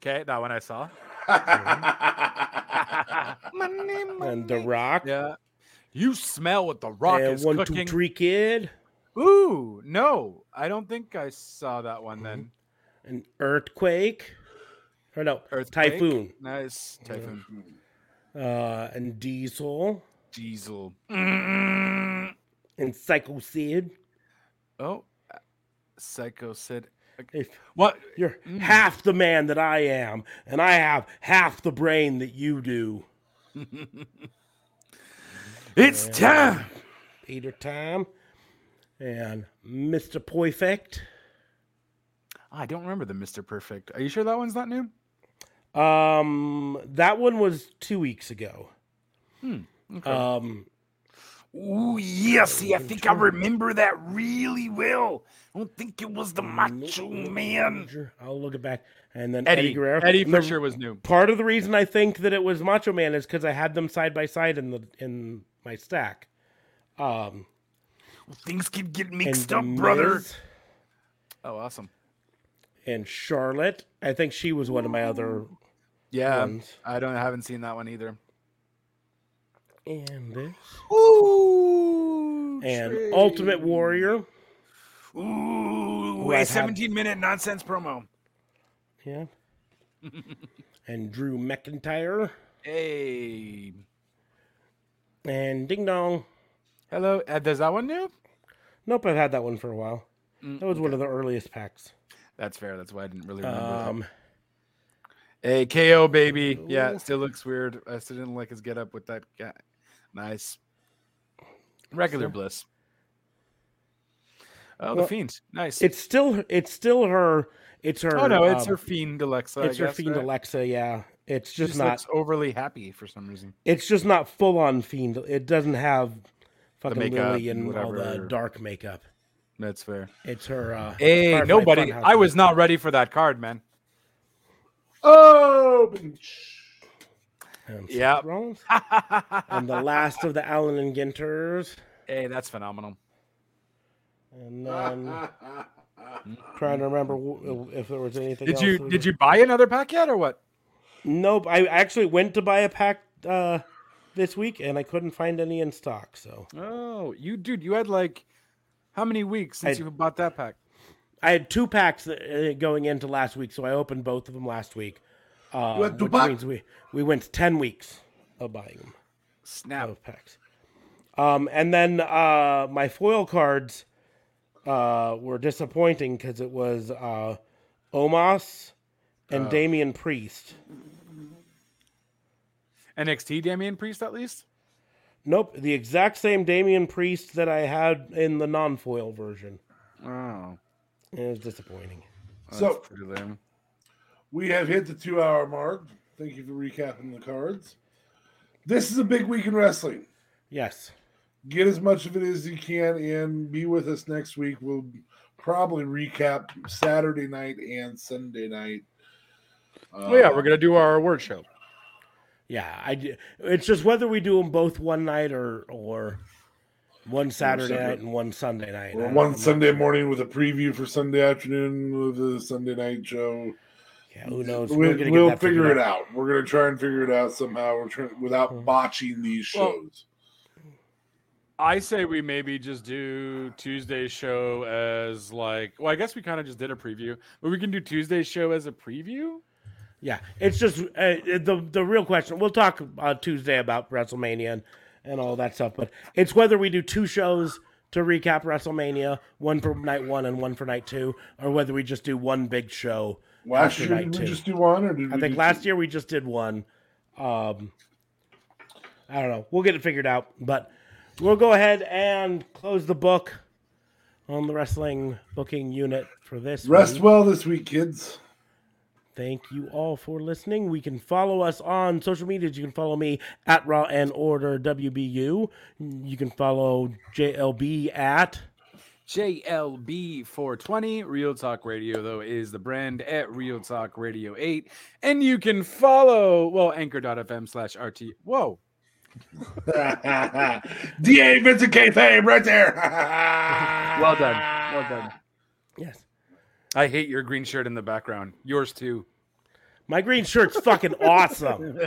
Okay, that one I saw. And The Rock. Yeah. You smell what the Rock and is one, cooking. three, kid. Ooh, no, I don't think I saw that one then. An earthquake. Or no, Earthquake? typhoon. Nice typhoon. Uh, and Diesel. Diesel. And Psycho Sid. Oh, Psycho Sid. If What? you're Mm. half the man that I am, and I have half the brain that you do. It's time. Peter Time. And Mr. Perfect. I don't remember the Mr. Perfect. Are you sure that one's not new? Um, that one was two weeks ago. Hmm. Okay. Um, Ooh, yeah. See, I think I remember that really well. I don't think it was the Macho Man. I'll look it back. And then Eddie, Eddie. Guerrero. Eddie for sure was new. Part of the reason I think that it was Macho Man is because I had them side by side in the in my stack. Um, Things can get mixed The up, brother. Oh, awesome. And Charlotte. I think she was one of my other Yeah, ones. I don't I haven't seen that one either. And this. Ooh. And Ultimate Warrior. Ooh, Who a I've 17 minute nonsense promo. Yeah. and Drew McIntyre. Hey. And Ding Dong. Hello. Uh, does that one new? Nope, I've had that one for a while. Mm, That was one of the earliest packs. That's fair. That's why I didn't really remember. Um, Hey, KO baby. Yeah, it still looks weird. I still didn't like his get up with that guy. Nice. Regular bliss. Oh, Well, the fiend. Nice. it's still it's still her. It's her. oh no, it's um, her fiend Alexa. I It's her guess, fiend right? Alexa. Yeah, it's just just not. overly happy for some reason. It's just not full on fiend. It doesn't have fucking makeup Lily and and all the whatever. dark makeup. That's fair. It's her. Uh, Hey, Firefly nobody. I was not ready for that card, man. Oh, Yeah. Seth Rollins. and the last of the Allen and Ginters. Hey, that's phenomenal. And then trying to remember if there was anything. Did else you did you buy another pack yet or what? Nope. I actually went to buy a pack uh, this week and I couldn't find any in stock. So Oh, you dude, you had like how many weeks since I- you bought that pack? I had two packs uh, going into last week, so I opened both of them last week. Uh, You had two which means we we went ten weeks of buying them. Snap. Of packs. Um, and then uh, my foil cards uh, were disappointing because it was uh, Omos and Uh. Damian Priest. NXT Damian Priest at least? Nope, the exact same Damian Priest that I had in the non-foil version. Oh. It was disappointing. So- That's pretty lame. We have hit the two hour mark. Thank you for recapping the cards. This is a big week in wrestling. Yes. Get as much of it as you can and be with us next week. We'll probably recap Saturday night and Sunday night. oh yeah, we're gonna do our award show. Yeah, I. d- It's just whether we do them both one night or or one Saturday separate. night and one Sunday night. Or one Sunday sure. morning with a preview for Sunday afternoon with the Sunday night show. Yeah, who knows? We, We're gonna get will that figure it out. out. We're gonna try and figure it out somehow. We're trying without mm-hmm. botching these Well, shows. I say we maybe just do Tuesday's show as like well, I guess we kind of just did a preview, but we can do Tuesday's show as a preview. Yeah, it's just uh, the the real question. We'll talk uh, Tuesday about WrestleMania and, and all that stuff, but it's whether we do two shows to recap WrestleMania, one for night one and one for night two, or whether we just do one big show. Last year, night did we two. just do one, or did I think last two? year we just did one. Um, I don't know. We'll get it figured out, but we'll go ahead and close the book on the wrestling booking unit for this. Rest week. well this week, kids. Thank you all for listening. We can follow us on social media. You can follow me at Raw and Order WBU. You can follow JLB at JLB420. Real Talk Radio, though, is the brand at Real Talk Radio 8. And you can follow, well, anchor.fm slash RT. Whoa. Da Vincent Kayfabe right there. Well done. Well done. Yes. I hate your green shirt in the background. Yours too. My green shirt's fucking awesome.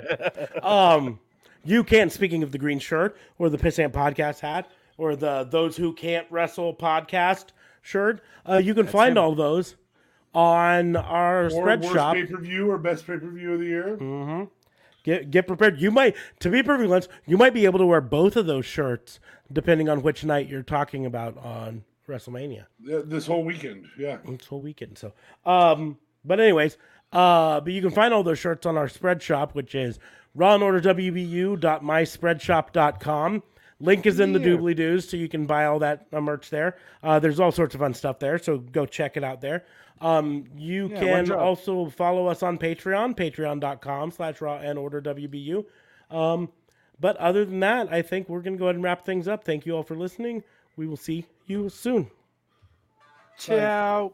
Um, you can. Speaking of the green shirt or the Pissant podcast hat or the those who can't wrestle podcast shirt, uh, you can find all those on our Or spread worst shop. pay per view or best pay per view of the year. Mm-hmm. Get get prepared. You might, to be perfectly honest, you might be able to wear both of those shirts depending on which night you're talking about on WrestleMania. Th- This whole weekend, yeah. This whole weekend. So, um, but anyways, uh, but you can find all those shirts on our spread shop, which is rawandorderwbu.myspreadshop.com. Link is in the doobly doos, so you can buy all that uh, merch there. Uh, there's all sorts of fun stuff there, so go check it out there. Um, you Yeah, can also follow us on Patreon, patreon.com slash raw and order WBU. Um, but other than that, I think we're going to go ahead and wrap things up. Thank you all for listening. We will see you soon. Ciao.